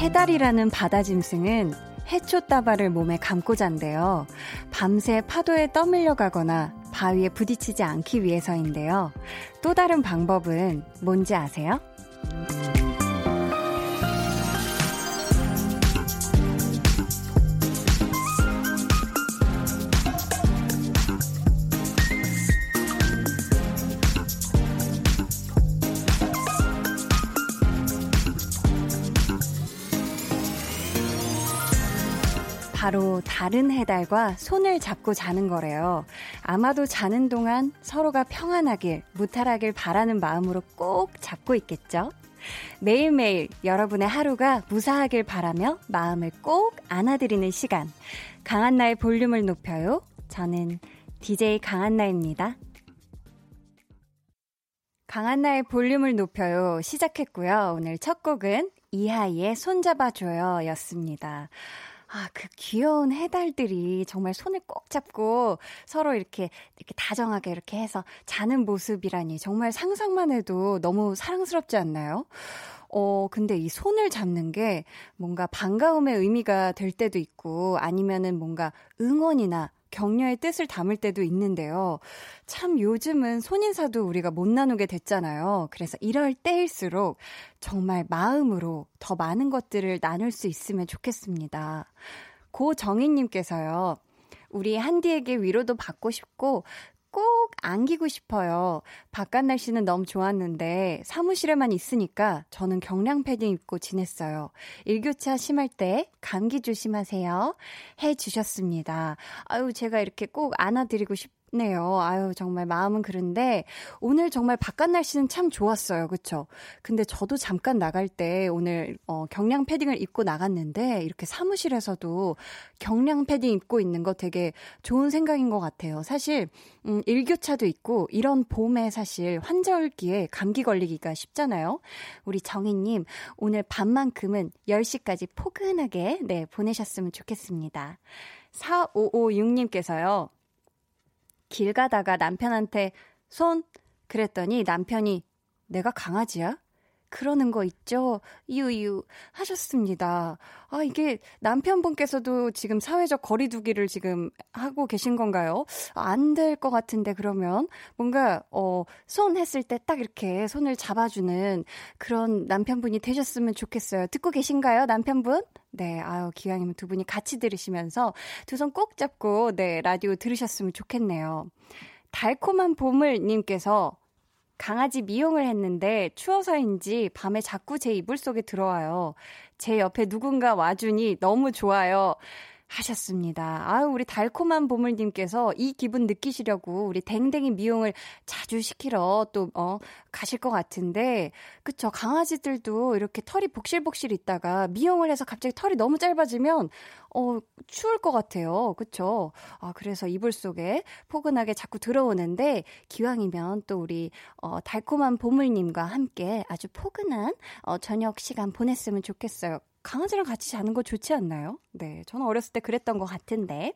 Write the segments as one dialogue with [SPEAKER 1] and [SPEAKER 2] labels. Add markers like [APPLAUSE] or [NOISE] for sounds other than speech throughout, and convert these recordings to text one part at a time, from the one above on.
[SPEAKER 1] 해달이라는 바다 짐승은 해초 따발을 몸에 감고 잔대요. 밤새 파도에 떠밀려 가거나 바위에 부딪히지 않기 위해서인데요. 또 다른 방법은 뭔지 아세요? 다른 해달과 손을 잡고 자는 거래요. 아마도 자는 동안 서로가 평안하길, 무탈하길 바라는 마음으로 꼭 잡고 있겠죠? 매일매일 여러분의 하루가 무사하길 바라며 마음을 꼭 안아드리는 시간. 강한나의 볼륨을 높여요. 저는 DJ 강한나입니다. 강한나의 볼륨을 높여요. 시작했고요. 오늘 첫 곡은 이하이의 손잡아줘요 였습니다. 아, 그 귀여운 해달들이 정말 손을 꼭 잡고 서로 이렇게, 이렇게 다정하게 이렇게 해서 자는 모습이라니 정말 상상만 해도 너무 사랑스럽지 않나요? 어, 근데 이 손을 잡는 게 뭔가 반가움의 의미가 될 때도 있고 아니면은 뭔가 응원이나 격려의 뜻을 담을 때도 있는데요. 참 요즘은 손인사도 우리가 못 나누게 됐잖아요. 그래서 이럴 때일수록 정말 마음으로 더 많은 것들을 나눌 수 있으면 좋겠습니다. 고정희님께서요. 우리 한디에게 위로도 받고 싶고 꼭 안기고 싶어요. 바깥 날씨는 너무 좋았는데 사무실에만 있으니까 저는 경량 패딩 입고 지냈어요. 일교차 심할 때 감기 조심하세요. 해 주셨습니다. 아유, 제가 이렇게 꼭 안아드리고 싶 네요. 아유, 정말 마음은 그런데 오늘 정말 바깥 날씨는 참 좋았어요. 그쵸? 근데 저도 잠깐 나갈 때 오늘 어, 경량 패딩을 입고 나갔는데 이렇게 사무실에서도 경량 패딩 입고 있는 거 되게 좋은 생각인 것 같아요. 사실, 음, 일교차도 있고 이런 봄에 사실 환절기에 감기 걸리기가 쉽잖아요. 우리 정희님, 오늘 밤만큼은 10시까지 포근하게, 네, 보내셨으면 좋겠습니다. 4556님께서요. 길 가다가 남편한테 손 그랬더니 남편이 내가 강아지야? 그러는 거 있죠? 유유 하셨습니다. 아, 이게 남편분께서도 지금 사회적 거리두기를 지금 하고 계신 건가요? 안 될 것 같은데, 그러면. 뭔가, 어, 손 했을 때 딱 이렇게 손을 잡아주는 그런 남편분이 되셨으면 좋겠어요. 듣고 계신가요, 남편분? 네, 아유, 기왕이면 두 분이 같이 들으시면서 두 손 꼭 잡고, 네, 라디오 들으셨으면 좋겠네요. 달콤한 보물님께서 강아지 미용을 했는데 추워서인지 밤에 자꾸 제 이불 속에 들어와요. 제 옆에 누군가 와주니 너무 좋아요. 하셨습니다. 아유, 우리 달콤한 보물님께서 이 기분 느끼시려고 우리 댕댕이 미용을 자주 시키러 또, 어, 가실 것 같은데, 그쵸. 강아지들도 이렇게 털이 복실복실 있다가 미용을 해서 갑자기 털이 너무 짧아지면, 어, 추울 것 같아요. 그쵸. 아, 그래서 이불 속에 포근하게 자꾸 들어오는데, 기왕이면 또 우리, 어, 달콤한 보물님과 함께 아주 포근한, 어, 저녁 시간 보냈으면 좋겠어요. 강아지랑 같이 자는 거 좋지 않나요? 네, 저는 어렸을 때 그랬던 것 같은데.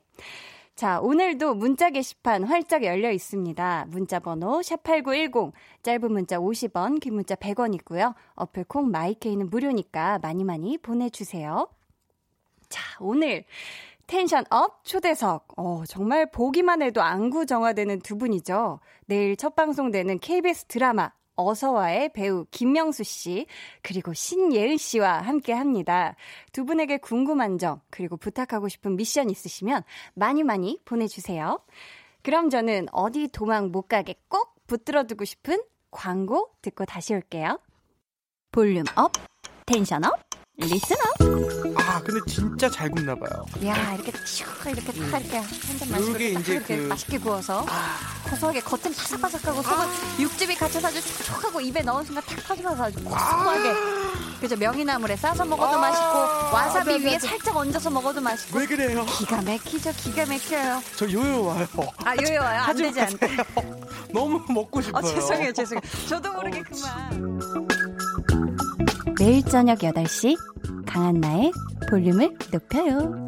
[SPEAKER 1] 자, 오늘도 문자 게시판 활짝 열려 있습니다. 문자 번호 샵8910, 짧은 문자 50원, 긴 문자 100원 있고요. 어플 콩 마이케이는 무료니까 많이 많이 보내주세요. 자, 오늘 tension up 초대석. 어, 정말 보기만 해도 안구 정화되는 두 분이죠. 내일 첫 방송되는 KBS 드라마 어서와의 배우 김명수 씨, 그리고 신예은 씨와 함께 합니다. 두 분에게 궁금한 점, 그리고 부탁하고 싶은 미션 있으시면 많이 많이 보내주세요. 그럼 저는 어디 도망 못 가게 꼭 붙들어 두고 싶은 광고 듣고 다시 올게요. 볼륨 up, tension up, up.
[SPEAKER 2] 아, 근데 진짜 잘 굽나 봐요.
[SPEAKER 1] 야, 이렇게 슉 이렇게 탁 이렇게 한잔 마시고
[SPEAKER 2] 그게 이제
[SPEAKER 1] 이렇게
[SPEAKER 2] 그-
[SPEAKER 1] 맛있게 구워서
[SPEAKER 2] 아,
[SPEAKER 1] 고소하게 겉은 바삭바삭하고 속은 육즙이 갇혀서 아주 촉촉하고 입에 넣은 순간 탁 터지면서 아주 고소하게 그죠 명이나물에 싸서 먹어도
[SPEAKER 2] 아,
[SPEAKER 1] 맛있고 와사비
[SPEAKER 2] 맞아,
[SPEAKER 1] 위에
[SPEAKER 2] 맞아.
[SPEAKER 1] 살짝 얹어서 먹어도 맛있고
[SPEAKER 2] 왜 그래요?
[SPEAKER 1] 기가 막히죠 기가 막혀요
[SPEAKER 2] 저 요요 와요.
[SPEAKER 1] 아 요요 와요 안 되지 안 돼.
[SPEAKER 2] 마세요. [LAUGHS] 너무 먹고 싶어요.
[SPEAKER 1] 아 죄송해요 죄송해요 저도 모르게 그만 매일 저녁 8시 강한나의 볼륨을 높여요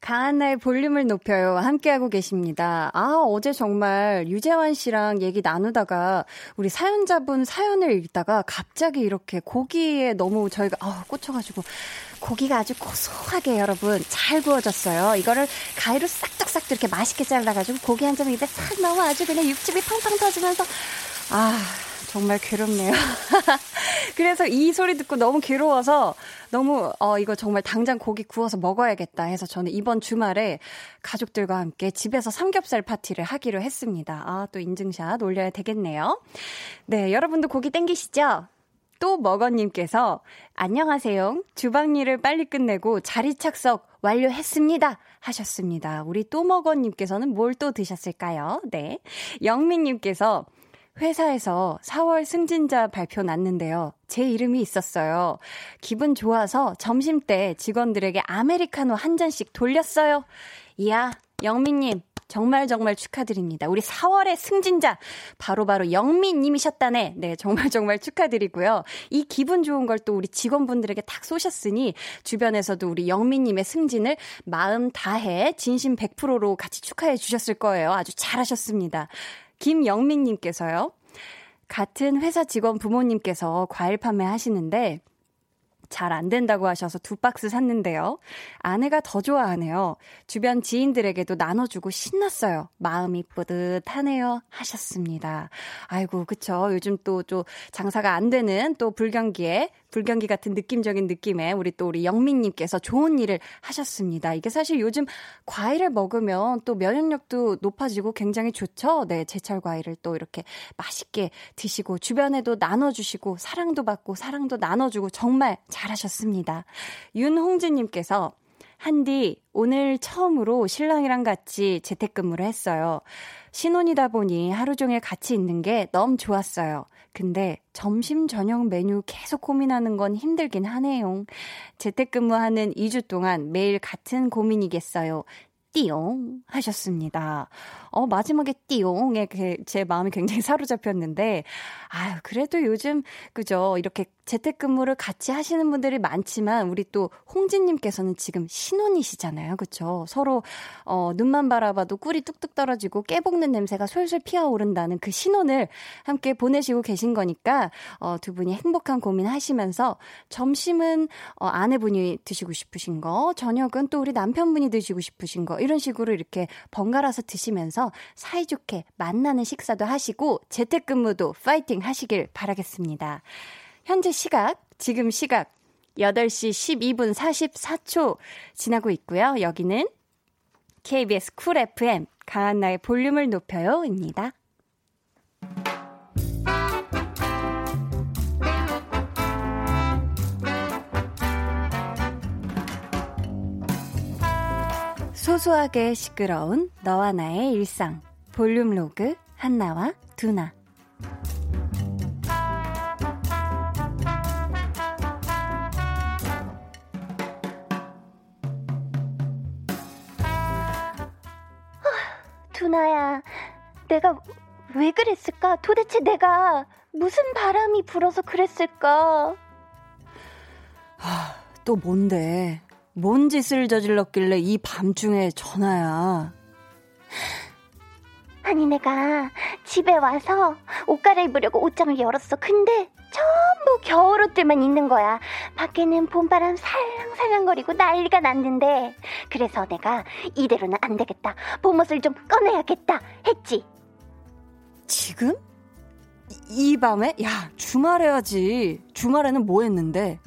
[SPEAKER 1] 가한나의 볼륨을 높여요. 함께하고 계십니다. 아, 어제 정말 유재환 씨랑 얘기 나누다가 우리 사연자분 사연을 읽다가 갑자기 이렇게 고기에 너무 저희가 아, 꽂혀가지고 고기가 아주 고소하게 여러분 잘 구워졌어요. 이거를 가위로 싹둑싹둑 이렇게 맛있게 잘라가지고 고기 한점 입에 싹 넣어 아주 그냥 육즙이 팡팡 터지면서 아, 정말 괴롭네요. [LAUGHS] 그래서 이 소리 듣고 너무 괴로워서 너무 어 이거 정말 당장 고기 구워서 먹어야겠다 해서 저는 이번 주말에 가족들과 함께 집에서 삼겹살 파티를 하기로 했습니다. 아, 또 인증샷 올려야 되겠네요. 네, 여러분도 고기 땡기시죠? 또 먹어님께서 안녕하세요. 주방 일을 빨리 끝내고 자리 착석 완료했습니다. 하셨습니다. 우리 또 먹어님께서는 뭘 또 드셨을까요? 네. 영민님께서 회사에서 4월 승진자 발표 났는데요. 제 이름이 있었어요. 기분 좋아서 점심 때 직원들에게 아메리카노 한 잔씩 돌렸어요. 이야, 영민님, 정말 정말 축하드립니다. 우리 4월의 승진자 바로바로 바로 영민님이셨다네. 네, 정말 정말 축하드리고요. 이 기분 좋은 걸 또 우리 직원분들에게 탁 쏘셨으니 주변에서도 우리 영민님의 승진을 마음 다해 진심 100%로 같이 축하해 주셨을 거예요. 아주 잘하셨습니다. 김영민님께서요. 같은 회사 직원 부모님께서 과일 판매 하시는데 잘 안 된다고 하셔서 두 박스 샀는데요. 아내가 더 좋아하네요. 주변 지인들에게도 나눠주고 신났어요. 마음이 뿌듯하네요. 하셨습니다. 아이고, 그쵸. 요즘 또, 또 장사가 안 되는 또 불경기에 불경기 같은 느낌적인 느낌에 우리 또 우리 영민님께서 좋은 일을 하셨습니다. 이게 사실 요즘 과일을 먹으면 또 면역력도 높아지고 굉장히 좋죠. 네, 제철 과일을 또 이렇게 맛있게 드시고 주변에도 나눠주시고 사랑도 받고 사랑도 나눠주고 정말 잘하셨습니다. 윤홍진님께서 한디, 오늘 처음으로 신랑이랑 같이 재택근무를 했어요. 신혼이다 보니 하루 종일 같이 있는 게 너무 좋았어요. 근데 점심 저녁 메뉴 계속 고민하는 건 힘들긴 하네요. 재택근무하는 2주 동안 매일 같은 고민이겠어요. 띠용 하셨습니다. 어, 마지막에 띠용에 제 마음이 굉장히 [LAUGHS] 사로잡혔는데, 아유, 그래도 요즘, 그죠. 이렇게 재택근무를 같이 하시는 분들이 많지만, 우리 또 홍진님께서는 지금 신혼이시잖아요. 그쵸. 서로, 어, 눈만 바라봐도 꿀이 뚝뚝 떨어지고 깨볶는 냄새가 솔솔 피어오른다는 그 신혼을 함께 보내시고 계신 거니까, 어, 두 분이 행복한 고민 하시면서, 점심은, 어, 아내분이 드시고 싶으신 거, 저녁은 또 우리 남편분이 드시고 싶으신 거, 이런 식으로 이렇게 번갈아서 드시면서 사이좋게 만나는 식사도 하시고 재택근무도 파이팅 하시길 바라겠습니다. 현재 시각, 지금 시각 8시 12분 44초 지나고 있고요. 여기는 KBS 쿨 FM 강한나의 볼륨을 높여요입니다. 소소하게 시끄러운 너와 나의 일상 볼륨 로그 한나와 두나
[SPEAKER 3] 두나야 내가 왜 그랬을까? 도대체 내가 무슨 바람이 불어서 그랬을까?
[SPEAKER 1] 하, 또 뭔데? 뭔 짓을 저질렀길래 이 밤중에 전화야.
[SPEAKER 3] 아니, 내가 집에 와서 옷 갈아입으려고 옷장을 열었어. 근데 전부 겨울옷들만 있는 거야. 밖에는 봄바람 살랑살랑거리고 난리가 났는데. 그래서 내가 이대로는 안 되겠다. 봄옷을 좀 꺼내야겠다. 했지.
[SPEAKER 1] 지금? 이, 이 밤에? 야, 주말에야지. 주말에는 뭐 했는데?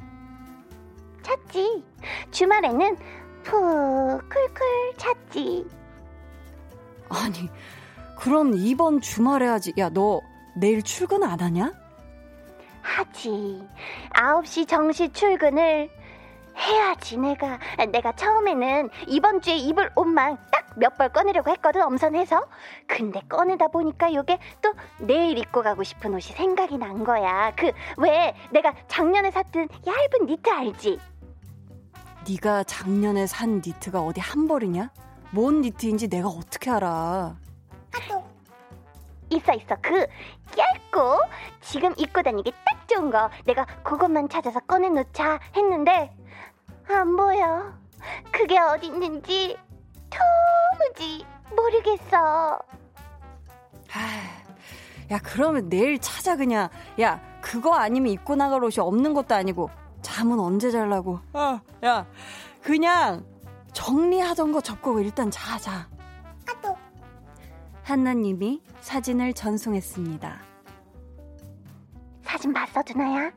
[SPEAKER 3] 잤지. 주말에는 푹 쿨쿨 잤지.
[SPEAKER 1] 아니, 그럼 이번 주말에 하지. 야, 너 내일 출근 안 하냐?
[SPEAKER 3] 하지. 9시 정시 출근을 해야지, 내가. 내가 처음에는 이번 주에 입을 옷만 딱 몇 벌 꺼내려고 했거든, 엄선해서. 근데 꺼내다 보니까 요게 또 내일 입고 가고 싶은 옷이 생각이 난 거야. 그, 왜 내가 작년에 샀던 얇은 니트 알지?
[SPEAKER 1] 네가 작년에 산 니트가 어디 한 벌이냐? 뭔 니트인지 내가 어떻게 알아?
[SPEAKER 3] 있어 있어 그 얇고 지금 입고 다니기 딱 좋은 거 내가 그것만 찾아서 꺼내놓자 했는데 안 보여 그게 어디 있는지 도무지 모르겠어.
[SPEAKER 1] 야, 그러면 내일 찾아, 그냥. 야, 그거 아니면 입고 나갈 옷이 없는 것도 아니고, 잠은 언제 잘라고. 아, 야, 그냥 정리하던 거 접고 일단 자, 자. 한나님이 사진을 전송했습니다.
[SPEAKER 3] 사진 봤어, 두나야?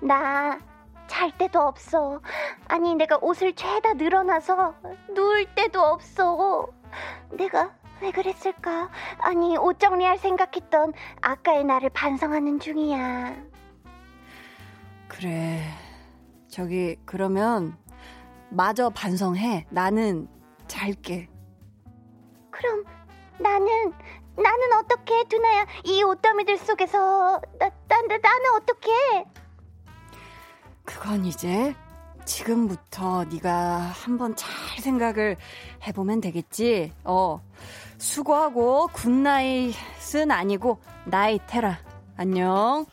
[SPEAKER 3] 나 잘 때도 없어. 아니, 내가 옷을 죄다 늘어나서 누울 때도 없어. 내가 왜 그랬을까? 아니, 옷 정리할 생각했던 아까의 나를 반성하는 중이야.
[SPEAKER 1] 그래. 저기, 그러면 마저 반성해. 나는 잘게.
[SPEAKER 3] 그럼 나는 나는 어떻게 두나야 이 옷더미들 속에서 나, 나, 나 나는 어떻게
[SPEAKER 1] 그건 이제 지금부터 네가 한번 잘 생각을 해보면 되겠지. 어, 수고하고 good night은 아니고 night 해라. 안녕.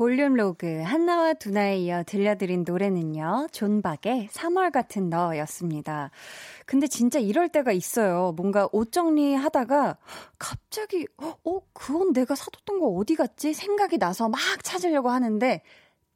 [SPEAKER 1] 볼륨 로그 한나와 두나에 이어 들려드린 노래는요. 존박의 3월 같은 너였습니다. 근데 진짜 이럴 때가 있어요. 뭔가 옷 정리하다가 갑자기 어 그건 내가 사뒀던 거 어디 갔지 생각이 나서 막 찾으려고 하는데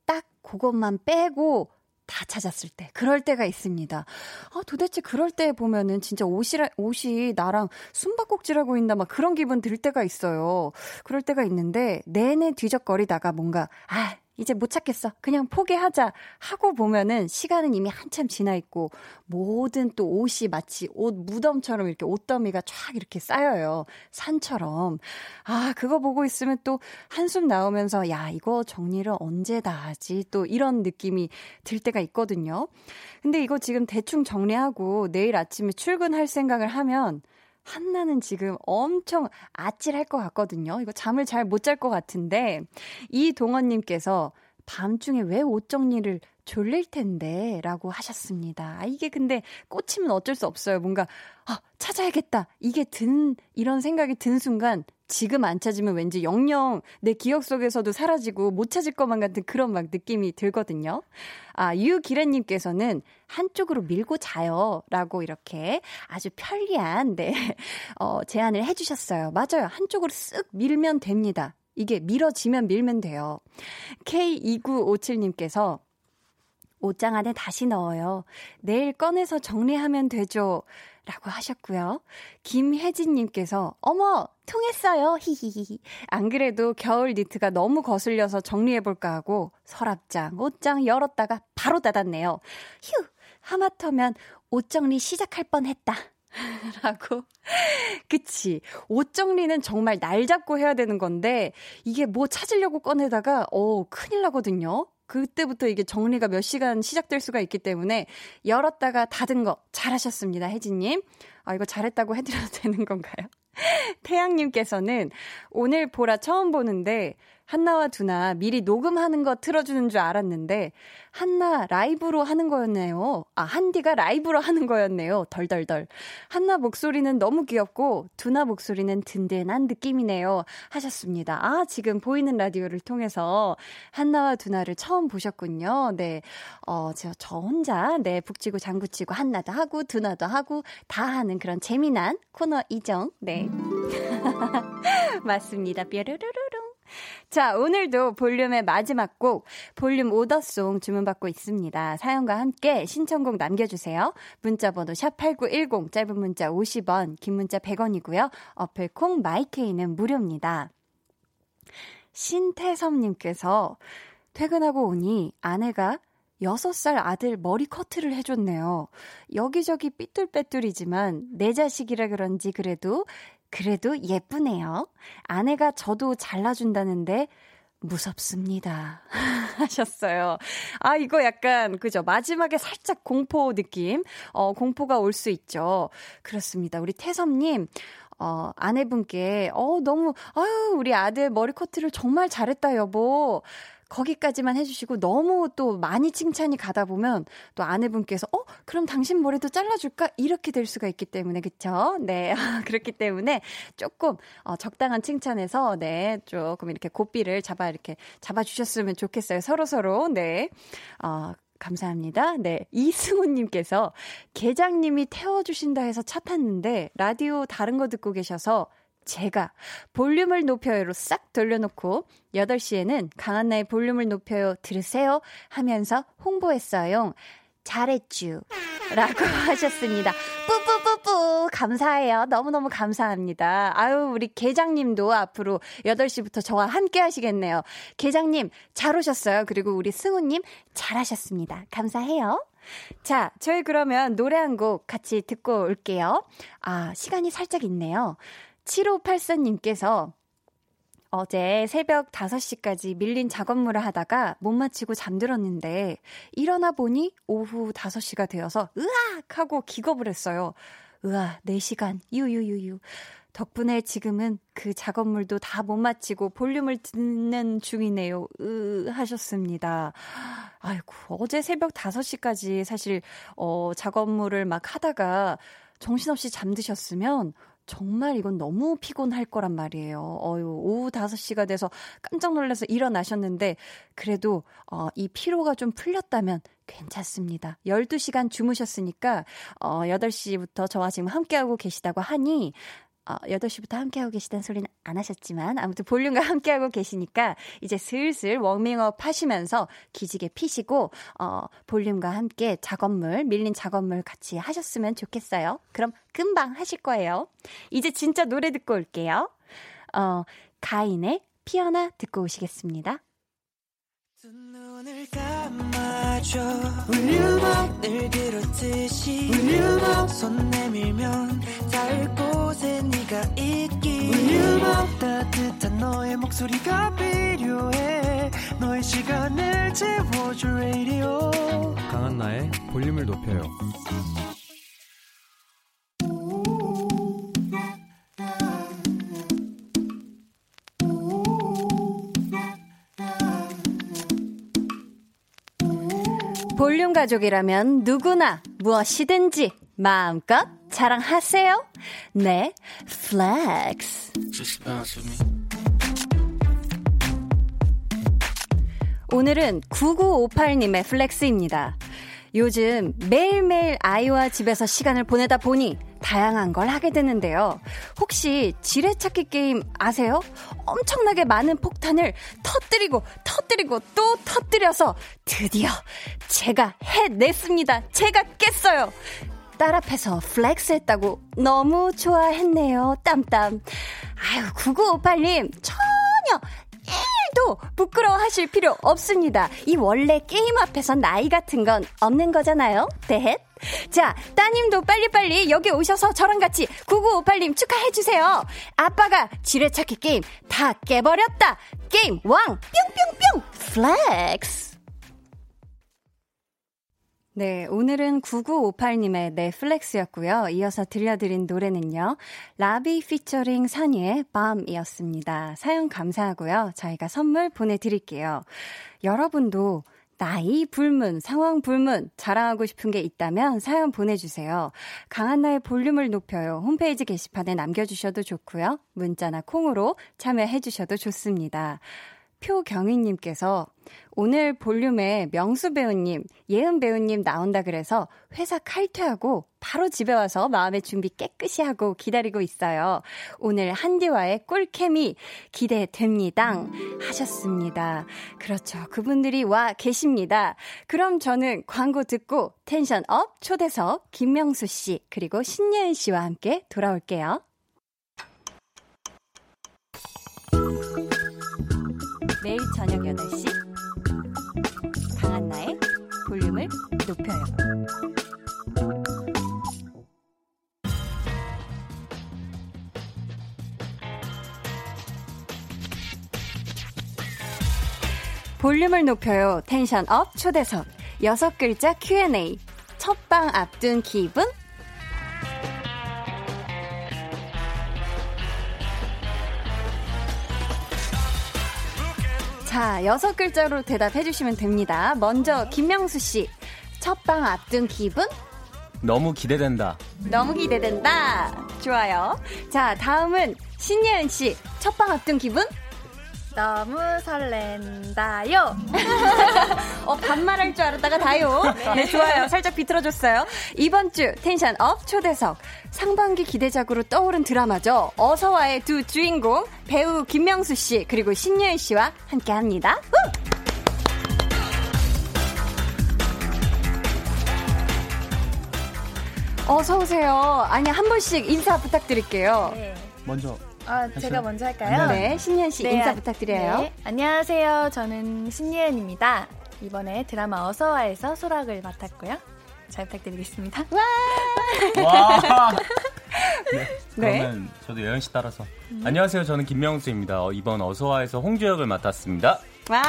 [SPEAKER 1] 딱 그것만 빼고 다 찾았을 때, 그럴 때가 있습니다. 아, 도대체 그럴 때 보면은 진짜 옷이, 옷이 나랑 숨바꼭질하고 있나 막 그런 기분 들 때가 있어요. 그럴 때가 있는데, 내내 뒤적거리다가 뭔가, 아, 이제 못 찾겠어. 그냥 포기하자. 하고 보면은 시간은 이미 한참 지나 있고 모든 또 옷이 마치 옷 무덤처럼 이렇게 옷더미가 쫙 이렇게 쌓여요. 산처럼. 아, 그거 보고 있으면 또 한숨 나오면서 야, 이거 정리를 언제 다 하지? 또 이런 느낌이 들 때가 있거든요. 근데 이거 지금 대충 정리하고 내일 아침에 출근할 생각을 하면 한나는 지금 엄청 아찔할 것 같거든요. 이거 잠을 잘 못 잘 것 같은데 이동원님께서 밤중에 왜 옷 정리를 졸릴 텐데 라고 하셨습니다. 아, 이게 근데 꽂히면 어쩔 수 없어요. 뭔가, 아, 찾아야겠다. 이게 든, 이런 생각이 든 순간 지금 안 찾으면 왠지 영영 내 기억 속에서도 사라지고 못 찾을 것만 같은 그런 막 느낌이 들거든요. 아, 유기래님께서는 한쪽으로 밀고 자요. 라고 이렇게 아주 편리한, 네, [LAUGHS] 어, 제안을 해주셨어요. 맞아요. 한쪽으로 쓱 밀면 됩니다. 이게 밀어지면 밀면 돼요. K2957님께서 옷장 안에 다시 넣어요. 내일 꺼내서 정리하면 되죠. 라고 하셨고요. 김혜진님께서, 어머, 통했어요. [LAUGHS] 히히히. 안 그래도 겨울 니트가 너무 거슬려서 정리해볼까 하고 서랍장, 옷장 열었다가 바로 닫았네요. 휴, 하마터면 옷 정리 시작할 뻔 했다. [LAUGHS] 라고. 그치. 옷 정리는 정말 날 잡고 해야 되는 건데, 이게 뭐 찾으려고 꺼내다가, 어, 큰일 나거든요. 그때부터 이게 정리가 몇 시간 시작될 수가 있기 때문에 열었다가 닫은 거 잘하셨습니다, 혜진님. 아, 이거 잘했다고 해드려도 [LAUGHS] 되는 건가요? 태양님께서는 오늘 보라 처음 보는데 한나와 두나 미리 녹음하는 거 틀어주는 줄 알았는데 한나 라이브로 하는 거였네요. 아 한디가 라이브로 하는 거였네요. 덜덜덜. 한나 목소리는 너무 귀엽고 두나 목소리는 든든한 느낌이네요. 하셨습니다. 아 지금 보이는 라디오를 통해서 한나와 두나를 처음 보셨군요. 네, 어 제가 저 혼자 네 북치고 장구치고 한나도 하고 두나도 하고 다 하는 그런 재미난 코너 이정. 네. [LAUGHS] 맞습니다. 뾰르르르릉. 자, 오늘도 볼륨의 마지막 곡, 볼륨 오더송 주문받고 있습니다. 사연과 함께 신청곡 남겨주세요. 문자번호 샵8910, 짧은 문자 50원, 긴 문자 100원이고요. 어플 콩 마이케이는 무료입니다. 신태섭님께서 퇴근하고 오니 아내가 6살 아들 머리 커트를 해줬네요. 여기저기 삐뚤빼뚤이지만 내 자식이라 그런지 그래도 그래도 예쁘네요. 아내가 저도 잘라준다는데 무섭습니다. [LAUGHS] 하셨어요. 아, 이거 약간, 그죠. 마지막에 살짝 공포 느낌, 어, 공포가 올 수 있죠. 그렇습니다. 우리 태섭님, 어, 아내분께, 어, 너무, 아유, 우리 아들 머리 커트를 정말 잘했다, 여보. 거기까지만 해주시고 너무 또 많이 칭찬이 가다 보면 또 아내분께서 어 그럼 당신 머리도 잘라줄까 이렇게 될 수가 있기 때문에 그쵸? 네 [LAUGHS] 그렇기 때문에 조금 어, 적당한 칭찬에서 네 조금 이렇게 고삐를 잡아 이렇게 잡아주셨으면 좋겠어요 서로 서로 네 어, 감사합니다. 네. 이승우님께서 계장님이 태워주신다 해서 차 탔는데 라디오 다른 거 듣고 계셔서 제가 볼륨을 높여요로 싹 돌려놓고 8시에는 강한나의 볼륨을 높여요 들으세요 하면서 홍보했어요. 잘했쥬. 라고 [LAUGHS] 하셨습니다. 뿌뿌뿌뿌. 감사해요. 너무너무 감사합니다. 아유, 우리 계장님도 앞으로 8시부터 저와 함께 하시겠네요. 계장님, 잘 오셨어요. 그리고 우리 승우님, 잘 하셨습니다. 감사해요. 자, 저희 그러면 노래 한 곡 같이 듣고 올게요. 아, 시간이 살짝 있네요. 7584님께서 어제 새벽 5시까지 밀린 작업물을 하다가 못 마치고 잠들었는데 일어나 보니 오후 5시가 되어서 으악! 하고 기겁을 했어요. 으아, 4시간. 유유유유. 덕분에 지금은 그 작업물도 다 못 마치고 볼륨을 듣는 중이네요. 으, 하셨습니다. 아이고, 어제 새벽 5시까지 사실, 어, 작업물을 막 하다가 정신없이 잠드셨으면 정말 이건 너무 피곤할 거란 말이에요. 어유 오후 5시가 돼서 깜짝 놀라서 일어나셨는데 그래도 어, 이 피로가 좀 풀렸다면 괜찮습니다. 12시간 주무셨으니까 어, 8시부터 저와 지금 함께하고 계시다고 하니 어, 8시부터 함께하고 계시다는 소리는 안 하셨지만, 아무튼 볼륨과 [LAUGHS] 함께하고 계시니까, 이제 슬슬 워밍업 하시면서 기지개 피시고, 어, 볼륨과 함께 작업물, 밀린 작업물 같이 하셨으면 좋겠어요. 그럼 금방 하실 거예요. 이제 진짜 노래 듣고 올게요. 어, 가인의 피어나 듣고 오시겠습니다.
[SPEAKER 4] 강한나의 볼륨을 높여요
[SPEAKER 1] 볼륨 가족이라면 누구나 무엇이든지 마음껏 자랑하세요. 네, 플렉스. 오늘은 9958님의 flex입니다. 요즘 매일매일 아이와 집에서 시간을 보내다 보니 다양한 걸 하게 되는데요. 혹시 지뢰찾기 게임 아세요? 엄청나게 많은 폭탄을 터뜨리고 터뜨리고 또 터뜨려서 드디어 제가 해냈습니다. 제가 깼어요. 딸 앞에서 flex 했다고 너무 좋아했네요. 땀땀. 아유, 9958님, 전혀 1도 부끄러워하실 필요 없습니다. 이 원래 게임 앞에서 나이 같은 건 없는 거잖아요. 데헷. 자, 따님도 빨리빨리 여기 오셔서 저랑 같이 9958님 축하해주세요. 아빠가 지뢰찾기 게임 다 깨버렸다. 게임 왕! 뿅뿅뿅! Flex! 네, 오늘은 9958님의 Netflex였고요. 이어서 들려드린 노래는요. 라비 피처링 산이의 밤이었습니다. 사연 감사하고요. 저희가 선물 보내드릴게요. 여러분도 나이 불문, 상황 불문, 자랑하고 싶은 게 있다면 사연 보내주세요. 강한나의 볼륨을 높여요. 홈페이지 게시판에 남겨주셔도 좋고요. 문자나 콩으로 참여해주셔도 좋습니다. 표경희님께서 오늘 볼륨에 명수 배우님, 예은 배우님 나온다 그래서 회사 칼퇴하고 바로 집에 와서 마음의 준비 깨끗이 하고 기다리고 있어요. 오늘 한디와의 꿀케미 기대됩니다. 하셨습니다. 그렇죠. 그분들이 와 계십니다. 그럼 저는 광고 듣고 tension up 초대석 김명수 씨 그리고 신예은 씨와 함께 돌아올게요. 매일 저녁 8시 강한나의 볼륨을 높여요. 볼륨을 높여요. 텐션 업 초대석. 여섯 글자 Q&A. 첫방 앞둔 기분? 자, 여섯 글자로 대답해 주시면 됩니다. 먼저 김명수 씨. 첫 방 앞둔 기분?
[SPEAKER 2] 너무 기대된다.
[SPEAKER 1] 너무 기대된다. 좋아요. 자, 다음은 신예은 씨. 첫 방 앞둔 기분?
[SPEAKER 5] 너무 설렌다요. [LAUGHS]
[SPEAKER 1] 어, 반말할 줄 알았다가 다요. 네, 좋아요. 살짝 비틀어줬어요. 이번 주 tension up 초대석. 상반기 기대작으로 떠오른 드라마죠. 어서와의 두 주인공, 배우 김명수 씨, 그리고 신예은 씨와 함께 합니다. 어서 오세요. 아니, 한 분씩 인사 부탁드릴게요.
[SPEAKER 5] 네.
[SPEAKER 2] 먼저
[SPEAKER 5] 아, 제가 먼저 할까요?
[SPEAKER 1] 네, 신예은 씨
[SPEAKER 5] 네,
[SPEAKER 1] 인사
[SPEAKER 5] 아,
[SPEAKER 1] 부탁드려요.
[SPEAKER 5] 네, 안녕하세요. 저는 신예은입니다. 이번에 드라마 어서와에서 소락을 맡았고요. 잘 부탁드리겠습니다.
[SPEAKER 2] 와. [LAUGHS]
[SPEAKER 1] 네.
[SPEAKER 2] 그러면 저도 예은 씨 따라서 안녕하세요. 저는 김명수입니다. 어, 이번 어서와에서 홍주 역을 맡았습니다.
[SPEAKER 1] 와.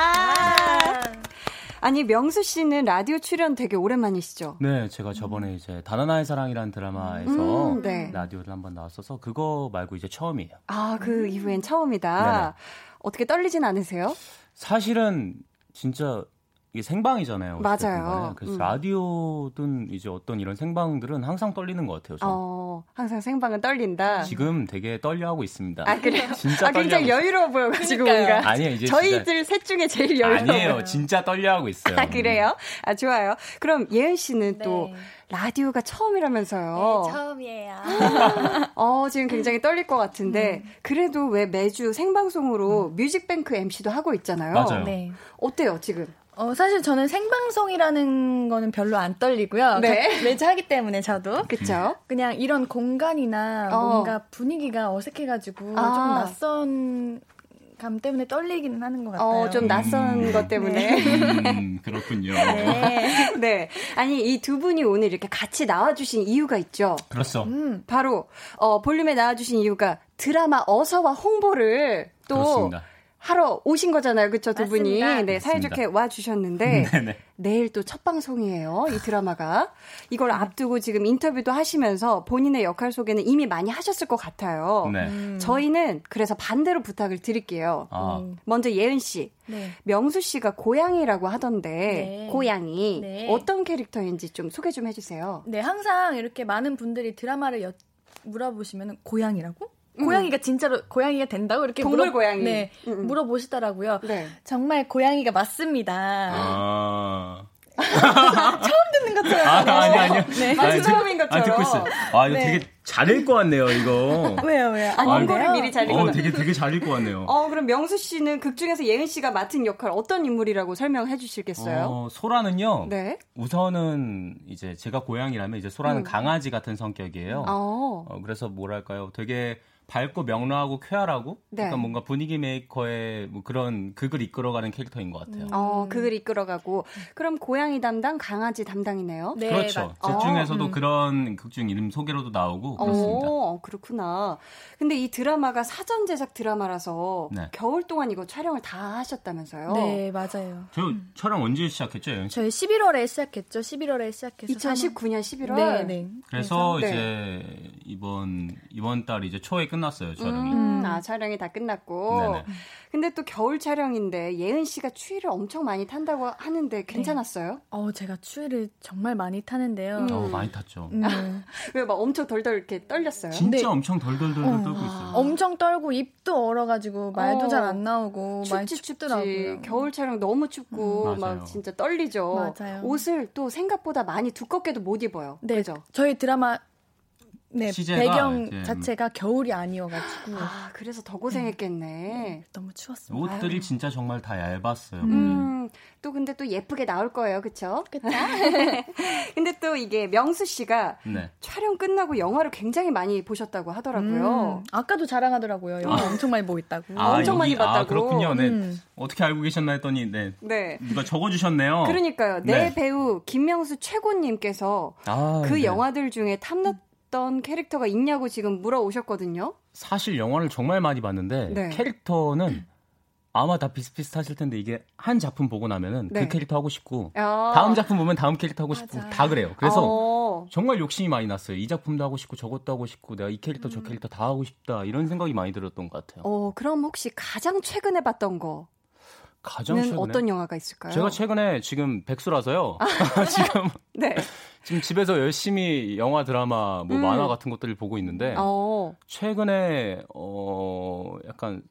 [SPEAKER 1] 아니, 명수 씨는 라디오 출연 되게 오랜만이시죠?
[SPEAKER 2] 네, 제가 저번에 이제 다나나의 사랑이라는 드라마에서
[SPEAKER 1] 음, 네.
[SPEAKER 2] 라디오를 한번 나왔어서 그거 말고 이제 처음이에요.
[SPEAKER 1] 아, 그 이후엔 처음이다.
[SPEAKER 2] 네네.
[SPEAKER 1] 어떻게 떨리진 않으세요?
[SPEAKER 2] 사실은 진짜 이게 생방이잖아요.
[SPEAKER 1] 맞아요.
[SPEAKER 2] 그래서
[SPEAKER 1] 음.
[SPEAKER 2] 라디오든 이제 어떤 이런 생방들은 항상 떨리는 것 같아요. 저는.
[SPEAKER 1] 어, 항상 생방은 떨린다.
[SPEAKER 2] 지금 되게 떨려하고 있습니다.
[SPEAKER 1] 아, 그래요? [LAUGHS]
[SPEAKER 2] 진짜
[SPEAKER 1] 아, 굉장히 여유로워 보여가지고
[SPEAKER 5] 그러니까요.
[SPEAKER 1] 뭔가.
[SPEAKER 2] 아니에요, 이제
[SPEAKER 1] 저희들 셋 중에 제일 여유로워.
[SPEAKER 2] 아니에요. 진짜 떨려하고 있어요.
[SPEAKER 1] 아, 그래요? 아, 좋아요. 그럼 예은 씨는 또
[SPEAKER 5] 네.
[SPEAKER 1] 라디오가 처음이라면서요.
[SPEAKER 5] 네, 처음이에요. [LAUGHS]
[SPEAKER 1] 어, 지금 굉장히 떨릴 것 같은데,
[SPEAKER 5] 음.
[SPEAKER 1] 그래도 왜 매주 생방송으로 뮤직뱅크 MC도 하고 있잖아요.
[SPEAKER 2] 맞아요.
[SPEAKER 5] 네.
[SPEAKER 1] 어때요, 지금?
[SPEAKER 5] 어, 사실 저는 생방송이라는 거는 별로 안 떨리고요.
[SPEAKER 1] 네.
[SPEAKER 5] 가- 매주 하기 때문에 저도.
[SPEAKER 1] 그쵸?
[SPEAKER 5] 그냥 이런 공간이나
[SPEAKER 1] 어.
[SPEAKER 5] 뭔가 분위기가 어색해가지고
[SPEAKER 1] 아.
[SPEAKER 5] 좀 낯선 감 때문에 떨리기는 하는 것 같아요.
[SPEAKER 1] 어, 좀 낯선
[SPEAKER 2] 음.
[SPEAKER 1] 것 때문에.
[SPEAKER 2] 음, 그렇군요.
[SPEAKER 5] 네.
[SPEAKER 1] 네. 아니, 이 두 분이 오늘 이렇게 같이 나와주신 이유가 있죠.
[SPEAKER 2] 그렇죠.
[SPEAKER 5] 음.
[SPEAKER 1] 바로, 어, 볼륨에 나와주신 이유가 드라마 어서와 홍보를 또
[SPEAKER 2] 그렇습니다.
[SPEAKER 1] 하러 오신 거잖아요. 그쵸, 두 분이.
[SPEAKER 5] 맞습니다.
[SPEAKER 1] 네, 사이좋게 와 주셨는데. [LAUGHS]
[SPEAKER 2] 네네.
[SPEAKER 1] 내일 또 첫 방송이에요. 이 드라마가. 이걸 앞두고 지금 인터뷰도 하시면서 본인의 역할 소개는 이미 많이 하셨을 것 같아요.
[SPEAKER 2] 네.
[SPEAKER 5] 음.
[SPEAKER 1] 저희는 그래서 반대로 부탁을 드릴게요.
[SPEAKER 2] 아,
[SPEAKER 5] 음.
[SPEAKER 1] 먼저 예은 씨.
[SPEAKER 5] 네.
[SPEAKER 1] 명수 씨가 고양이라고 하던데
[SPEAKER 5] 네.
[SPEAKER 1] 고양이
[SPEAKER 5] 네.
[SPEAKER 1] 어떤 캐릭터인지 좀 소개 좀 해주세요.
[SPEAKER 5] 네, 항상 이렇게 많은 분들이 드라마를 여, 물어보시면 고양이라고? 고양이가 진짜로 고양이가 된다고 이렇게
[SPEAKER 1] 동물
[SPEAKER 5] 물어,
[SPEAKER 1] 고양이.
[SPEAKER 5] 네,
[SPEAKER 1] 음, 음.
[SPEAKER 5] 물어보시더라고요.
[SPEAKER 1] 네.
[SPEAKER 5] 정말 고양이가 맞습니다.
[SPEAKER 2] 아. [LAUGHS]
[SPEAKER 5] 듣는 것처럼.
[SPEAKER 2] 아, 아니, 아니요.
[SPEAKER 5] 네.
[SPEAKER 1] 마치
[SPEAKER 2] 듣-
[SPEAKER 1] 처음인 것처럼.
[SPEAKER 2] 아, 듣고 있어요. 아, 이거
[SPEAKER 5] 네.
[SPEAKER 2] 되게 잘 읽고 왔네요, 이거.
[SPEAKER 5] 왜요, 왜요?
[SPEAKER 1] 아? 원고를 미리 잘 읽어놔.
[SPEAKER 2] 어, 되게, 되게 잘 읽고 왔네요.
[SPEAKER 1] 어, 그럼 명수 씨는 극 중에서 예은 씨가 맡은 역할 어떤 인물이라고 설명해 주시겠어요?
[SPEAKER 2] 어, 소라는요.
[SPEAKER 1] 네.
[SPEAKER 2] 우선은 이제 제가 고양이라면 이제 소라는
[SPEAKER 1] 음.
[SPEAKER 2] 강아지 같은 성격이에요.
[SPEAKER 1] 어.
[SPEAKER 2] 어, 그래서 뭐랄까요. 되게 밝고 명랑하고 쾌활하고
[SPEAKER 1] 네.
[SPEAKER 2] 약간 뭔가 분위기 메이커의 뭐 그런 극을 이끌어가는 캐릭터인 것 같아요.
[SPEAKER 1] 어, 그걸 이끌어가고. 그럼 고양이 담당, 강아지 담당이네요?
[SPEAKER 5] 네,
[SPEAKER 2] 그렇죠.
[SPEAKER 5] 맞-
[SPEAKER 2] 제
[SPEAKER 1] 어,
[SPEAKER 2] 중에서도
[SPEAKER 5] 음.
[SPEAKER 2] 그런 극중 이름 소개로도 나오고 그렇습니다.
[SPEAKER 1] 어, 그렇구나. 근데 이 드라마가 사전 제작 드라마라서
[SPEAKER 2] 네.
[SPEAKER 1] 겨울 동안 이거 촬영을 다 하셨다면서요?
[SPEAKER 5] 네, 맞아요.
[SPEAKER 2] 저 촬영 언제 시작했죠?
[SPEAKER 5] 저희 11월에 시작했죠. 11월에 시작해서
[SPEAKER 1] 2019년 11월.
[SPEAKER 5] 네, 네.
[SPEAKER 2] 그래서
[SPEAKER 1] 네.
[SPEAKER 2] 이제 이번 이번 달 이제 초에 끝났어요 촬영이.
[SPEAKER 1] 음, 아, 촬영이 다 끝났고.
[SPEAKER 2] 네네.
[SPEAKER 1] 근데 또 겨울 촬영인데 예은 씨가 추위를 엄청 많이 탄다고 하는데 괜찮았어요?
[SPEAKER 5] 어, 제가 추위를 정말 많이 타는데요.
[SPEAKER 1] 음.
[SPEAKER 2] 어, 많이 탔죠.
[SPEAKER 5] 음. [LAUGHS]
[SPEAKER 1] 왜막 엄청 덜덜 이렇게 떨렸어요?
[SPEAKER 2] 진짜
[SPEAKER 5] 네.
[SPEAKER 2] 엄청 덜덜덜덜
[SPEAKER 5] 어.
[SPEAKER 2] 떨고 있어요.
[SPEAKER 5] 엄청 떨고 입도 얼어가지고 말도
[SPEAKER 1] 어.
[SPEAKER 5] 잘안 나오고 많이
[SPEAKER 1] 춥지 춥지.
[SPEAKER 5] 춥더라고요.
[SPEAKER 1] 겨울 촬영 너무 춥고
[SPEAKER 2] 음.
[SPEAKER 1] 막 진짜 떨리죠.
[SPEAKER 5] 맞아요.
[SPEAKER 1] 옷을 또 생각보다 많이 두껍게도 못 입어요.
[SPEAKER 5] 네,
[SPEAKER 1] 그죠?
[SPEAKER 5] 저희 드라마 네,
[SPEAKER 2] 시제가
[SPEAKER 5] 배경
[SPEAKER 2] 이제-
[SPEAKER 5] 자체가 겨울이 아니어가지고
[SPEAKER 1] 아, 그래서 더 고생했겠네.
[SPEAKER 5] 너무 추웠습니다.
[SPEAKER 2] 옷들이 진짜 정말 다 얇았어요.
[SPEAKER 5] 음.
[SPEAKER 1] 음, 또 근데 또 예쁘게 나올 거예요. 그쵸?
[SPEAKER 5] 그쵸? [LAUGHS]
[SPEAKER 1] 근데 또 이게 명수 씨가
[SPEAKER 2] 네.
[SPEAKER 1] 촬영 끝나고 영화를 굉장히 많이 보셨다고 하더라고요.
[SPEAKER 5] 음, 아까도 자랑하더라고요. 영화
[SPEAKER 2] 아.
[SPEAKER 5] 엄청 많이 보고 있다고.
[SPEAKER 2] 아,
[SPEAKER 1] 엄청 많이
[SPEAKER 2] 여기- 아,
[SPEAKER 1] 봤다고.
[SPEAKER 2] 그렇군요. 네.
[SPEAKER 5] 음.
[SPEAKER 2] 어떻게 알고 계셨나 했더니 네.
[SPEAKER 1] 네.
[SPEAKER 2] 누가 적어주셨네요.
[SPEAKER 1] 그러니까요. 내
[SPEAKER 2] 네.
[SPEAKER 1] 배우 김명수 최고님께서
[SPEAKER 2] 아,
[SPEAKER 1] 그
[SPEAKER 2] 네.
[SPEAKER 1] 영화들 중에 탐 났던 캐릭터가 있냐고 지금 물어오셨거든요.
[SPEAKER 2] 사실 영화를 정말 많이 봤는데
[SPEAKER 1] 네.
[SPEAKER 2] 캐릭터는 아마 다 비슷비슷하실 텐데 이게 한 작품 보고 나면은
[SPEAKER 1] 네.
[SPEAKER 2] 그 캐릭터 하고 싶고
[SPEAKER 1] 아.
[SPEAKER 2] 다음 작품 보면 다음 캐릭터 하고 싶고
[SPEAKER 5] 맞아.
[SPEAKER 2] 다 그래요. 그래서
[SPEAKER 1] 어.
[SPEAKER 2] 정말 욕심이 많이 났어요. 이 작품도 하고 싶고 저것도 하고 싶고 내가 이 캐릭터 저 캐릭터 다 하고 싶다 이런 생각이 많이 들었던 것 같아요.
[SPEAKER 1] 어, 그럼 혹시 가장 최근에 봤던 거?
[SPEAKER 2] 가장 최근에
[SPEAKER 1] 어떤 영화가 있을까요?
[SPEAKER 2] 제가 최근에 지금 백수라서요. [LAUGHS] 지금 [LAUGHS]
[SPEAKER 1] 네.
[SPEAKER 2] 지금 집에서 열심히 영화, 드라마, 뭐
[SPEAKER 1] 음.
[SPEAKER 2] 만화 같은 것들을 보고 있는데
[SPEAKER 1] 어.
[SPEAKER 2] 최근에 어 약간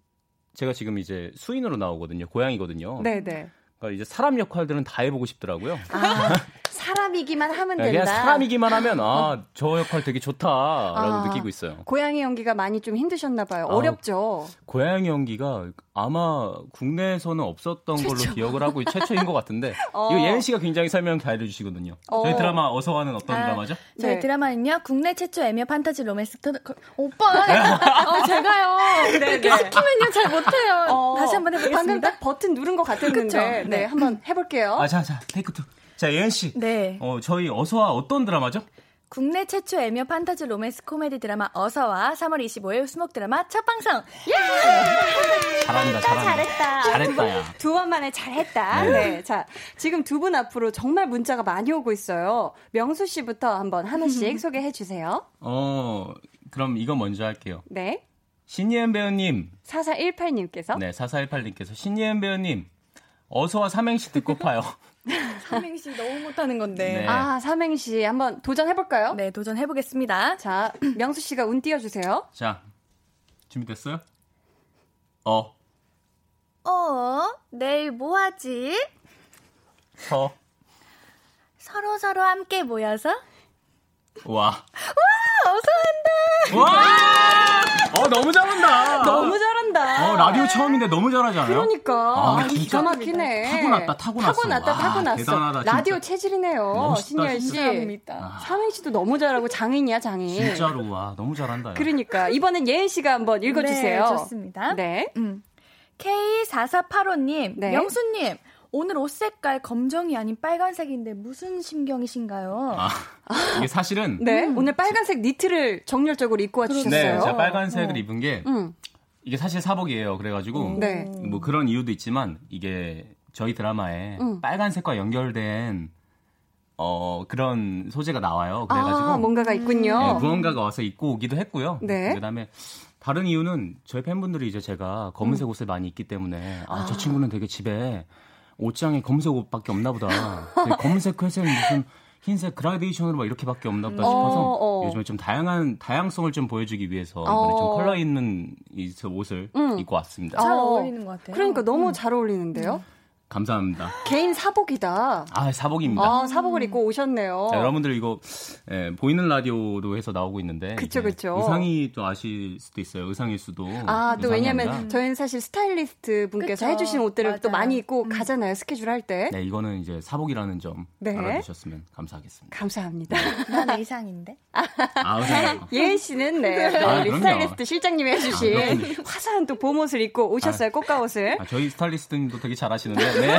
[SPEAKER 2] 제가 지금 이제 수인으로 나오거든요. 고양이거든요.
[SPEAKER 1] 네, 네.
[SPEAKER 2] 그러니까 이제 사람 역할들은 다 해보고 싶더라고요.
[SPEAKER 1] 아, 사람이기만 하면 된다.
[SPEAKER 2] 그냥 사람이기만 하면 아 [LAUGHS] 저 역할 되게 좋다라고
[SPEAKER 1] 아.
[SPEAKER 2] 느끼고 있어요.
[SPEAKER 1] 고양이 연기가 많이 좀 힘드셨나 봐요. 어렵죠.
[SPEAKER 2] 고양이 연기가 아마 국내에서는 없었던 걸로 기억을 하고 최초인 것 같은데 [LAUGHS]
[SPEAKER 1] 어.
[SPEAKER 2] 이거 예은 씨가 굉장히 설명 잘 해주시거든요.
[SPEAKER 1] 어.
[SPEAKER 2] 저희 드라마 어서와는 어떤
[SPEAKER 5] 아.
[SPEAKER 2] 드라마죠?
[SPEAKER 5] 저희
[SPEAKER 1] 네.
[SPEAKER 5] 드라마는요 국내 최초 애묘 판타지 로맨스 트... 오빠 [LAUGHS] 어, 제가요
[SPEAKER 1] 네,
[SPEAKER 5] 이렇게 시키면요 잘 못해요
[SPEAKER 1] 어,
[SPEAKER 5] 다시 한번
[SPEAKER 1] 방금
[SPEAKER 5] 해보겠습니다
[SPEAKER 1] 딱 버튼 누른 것 같았는데.
[SPEAKER 5] 그쵸?
[SPEAKER 1] 네.
[SPEAKER 5] 네.
[SPEAKER 1] 한번 해볼게요.
[SPEAKER 2] 아, 자, 자, take two. 자, 예은 씨.
[SPEAKER 5] 네
[SPEAKER 2] 어, 저희 어서와 어떤 드라마죠?
[SPEAKER 5] 국내 최초 애며 판타지 로맨스 코미디 드라마 어서와 3월 25일 수목 드라마 첫 방송
[SPEAKER 2] 잘한다, 잘한다.
[SPEAKER 1] 잘했다.
[SPEAKER 2] 잘했다, 야.
[SPEAKER 1] 두 번 만에 잘했다. 네. 자, 지금 두 분 앞으로 정말 문자가 많이 오고 있어요. 명수 씨부터 한번 하나씩 [LAUGHS] 소개해 주세요.
[SPEAKER 2] 어, 그럼 이거 먼저 할게요.
[SPEAKER 1] 네.
[SPEAKER 2] 신예은 배우님.
[SPEAKER 1] 4418님께서.
[SPEAKER 2] 네, 4418님께서 신예은 배우님. 어서와 삼행시 듣고 파요. [LAUGHS]
[SPEAKER 5] 삼행시 너무 못하는 건데
[SPEAKER 2] 네.
[SPEAKER 1] 아, 삼행시 한번 도전해볼까요?
[SPEAKER 5] 네 도전해보겠습니다
[SPEAKER 1] 자, 명수 씨가 운 띄워주세요.
[SPEAKER 2] 자, 준비됐어요? 어,
[SPEAKER 5] 어 내일 뭐 하지?
[SPEAKER 2] 서,
[SPEAKER 5] 서로 서로 함께 모여서
[SPEAKER 2] 와.
[SPEAKER 5] 어서 한다
[SPEAKER 2] 와! 어, 너무 잘한다.
[SPEAKER 1] 너무 잘한다.
[SPEAKER 2] 어, 라디오 처음인데 너무 잘하지 않아요?
[SPEAKER 1] 그러니까.
[SPEAKER 2] 아,
[SPEAKER 1] 아,
[SPEAKER 2] 진짜.
[SPEAKER 1] 기가 막히네.
[SPEAKER 2] 타고났다, 타고났어.
[SPEAKER 1] 타고났다,
[SPEAKER 2] 와,
[SPEAKER 1] 타고났어.
[SPEAKER 2] 대단하다, 진짜.
[SPEAKER 1] 라디오 체질이네요. 신예은 씨.
[SPEAKER 5] 감사합니다
[SPEAKER 1] 삼행시도 너무 잘하고 장인이야, 장인.
[SPEAKER 2] 진짜로, 와, 너무 잘한다. 야.
[SPEAKER 1] 그러니까 이번엔 예은 씨가 한번 읽어주세요.
[SPEAKER 5] 네, 좋습니다.
[SPEAKER 1] 네.
[SPEAKER 5] 음. K4485님,
[SPEAKER 1] 네.
[SPEAKER 5] 명수님, 오늘 옷 색깔 검정이 아닌 빨간색인데 무슨 심경이신가요?
[SPEAKER 2] 아, 이게 사실은
[SPEAKER 1] 네. 오늘 빨간색 니트를 정열적으로 입고 와주셨어요.
[SPEAKER 2] 네, 제가 빨간색을 입은 게
[SPEAKER 1] 음.
[SPEAKER 2] 이게 사실 사복이에요. 그래가지고
[SPEAKER 1] 네.
[SPEAKER 2] 뭐 그런 이유도 있지만 이게 저희 드라마에
[SPEAKER 1] 음.
[SPEAKER 2] 빨간색과 연결된 어 그런 소재가 나와요. 그래가지고
[SPEAKER 1] 아, 뭔가가 있군요.
[SPEAKER 2] 네, 무언가가 와서 입고 오기도 했고요.
[SPEAKER 1] 네.
[SPEAKER 2] 그다음에 다른 이유는 저희 팬분들이 이제 제가 검은색 옷을 많이 입기 때문에 아 저 친구는 되게 집에 옷장에 검은색 옷밖에 없나 보다. 검은색, 회색 무슨 흰색 그라데이션으로 막 이렇게밖에 없나 보다 싶어서
[SPEAKER 1] 어, 어.
[SPEAKER 2] 요즘에 좀 다양한 다양성을 좀 보여주기 위해서 이번에
[SPEAKER 1] 어.
[SPEAKER 2] 좀 컬러 있는 이 옷을
[SPEAKER 1] 음.
[SPEAKER 2] 입고 왔습니다.
[SPEAKER 5] 잘
[SPEAKER 1] 어.
[SPEAKER 5] 어울리는 것 같아요.
[SPEAKER 1] 그러니까 너무 잘 어울리는데요.
[SPEAKER 2] 감사합니다.
[SPEAKER 1] 개인 사복이다.
[SPEAKER 2] 아 사복입니다.
[SPEAKER 1] 아, 사복을 입고 오셨네요.
[SPEAKER 2] 자, 여러분들 이거 예, 보이는 라디오도 해서 나오고 있는데
[SPEAKER 1] 그쵸, 그쵸.
[SPEAKER 2] 의상이 또 아실 수도 있어요. 의상일 수도
[SPEAKER 1] 아, 또 왜냐면
[SPEAKER 2] 아니라.
[SPEAKER 1] 저희는 사실 스타일리스트 분께서
[SPEAKER 5] 그쵸.
[SPEAKER 1] 해주신 옷들을 또
[SPEAKER 5] 맞아요.
[SPEAKER 1] 많이 입고
[SPEAKER 5] 음.
[SPEAKER 1] 가잖아요. 스케줄 할 때.
[SPEAKER 2] 네 이거는 이제 사복이라는 점
[SPEAKER 1] 네.
[SPEAKER 2] 알아주셨으면 감사하겠습니다.
[SPEAKER 1] 감사합니다. [LAUGHS]
[SPEAKER 5] 난 의상인데.
[SPEAKER 2] 아 의상 [LAUGHS]
[SPEAKER 1] 예은 씨는 네, 또
[SPEAKER 2] 아,
[SPEAKER 1] 우리
[SPEAKER 2] 그럼요.
[SPEAKER 1] 스타일리스트 실장님이 해 주신
[SPEAKER 2] 아, 그렇군요.
[SPEAKER 1] 화사한 또 봄옷을 입고 오셨어요. 꽃가옷을.
[SPEAKER 2] 아, 저희 스타일리스트님도 되게 잘하시는데 네,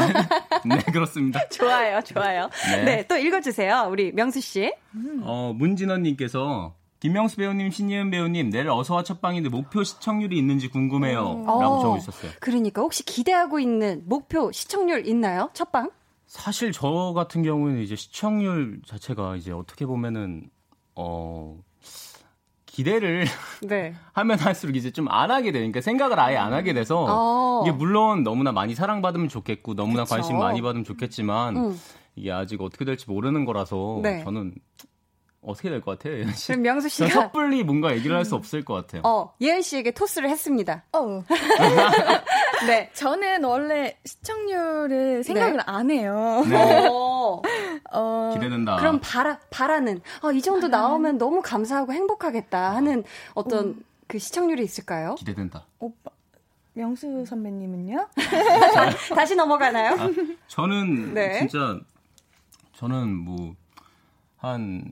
[SPEAKER 2] [LAUGHS] 네 그렇습니다.
[SPEAKER 1] 좋아요, 좋아요.
[SPEAKER 2] 네.
[SPEAKER 1] 네, 또 읽어주세요. 우리 명수 씨.
[SPEAKER 2] 어 문진원님께서 김명수 배우님, 신예은 배우님 내일 어서와 첫방인데 목표 시청률이 있는지 궁금해요라고
[SPEAKER 1] 어.
[SPEAKER 2] 적어주셨어요.
[SPEAKER 1] 그러니까 혹시 기대하고 있는 목표 시청률 있나요? 첫방?
[SPEAKER 2] 사실 저 같은 경우는 이제 시청률 자체가 이제 어떻게 보면은 어 기대를 [LAUGHS]
[SPEAKER 1] 네.
[SPEAKER 2] 하면 할수록 이제 좀 안 하게 되니까 생각을 아예 안 하게 돼서
[SPEAKER 1] 어.
[SPEAKER 2] 이게 물론 너무나 많이 사랑받으면 좋겠고 너무나
[SPEAKER 1] 그쵸.
[SPEAKER 2] 관심 많이 받으면 좋겠지만
[SPEAKER 1] 음.
[SPEAKER 2] 이게 아직 어떻게 될지 모르는 거라서
[SPEAKER 1] 네.
[SPEAKER 2] 저는 어떻게 될 것 같아요? 예은 씨?
[SPEAKER 1] 그럼 명수
[SPEAKER 2] 저
[SPEAKER 1] 씨가
[SPEAKER 2] 섣불리 뭔가 얘기를 할 수 없을 것 같아요.
[SPEAKER 1] 어, 예은 씨에게 토스를 했습니다.
[SPEAKER 5] 어. [LAUGHS]
[SPEAKER 1] 네.
[SPEAKER 5] 저는 원래 시청률을 생각을 안 해요.
[SPEAKER 2] 네.
[SPEAKER 1] 어,
[SPEAKER 5] 어,
[SPEAKER 2] 기대된다.
[SPEAKER 1] 그럼 바라, 바라는, 어, 이 정도 나오면 너무 감사하고 행복하겠다 하는 어떤 그 시청률이 있을까요?
[SPEAKER 2] 기대된다.
[SPEAKER 5] 오빠 명수 선배님은요? [LAUGHS]
[SPEAKER 1] 다시 넘어가나요?
[SPEAKER 2] 아, 저는 [LAUGHS]
[SPEAKER 1] 네.
[SPEAKER 2] 진짜 저는 뭐 한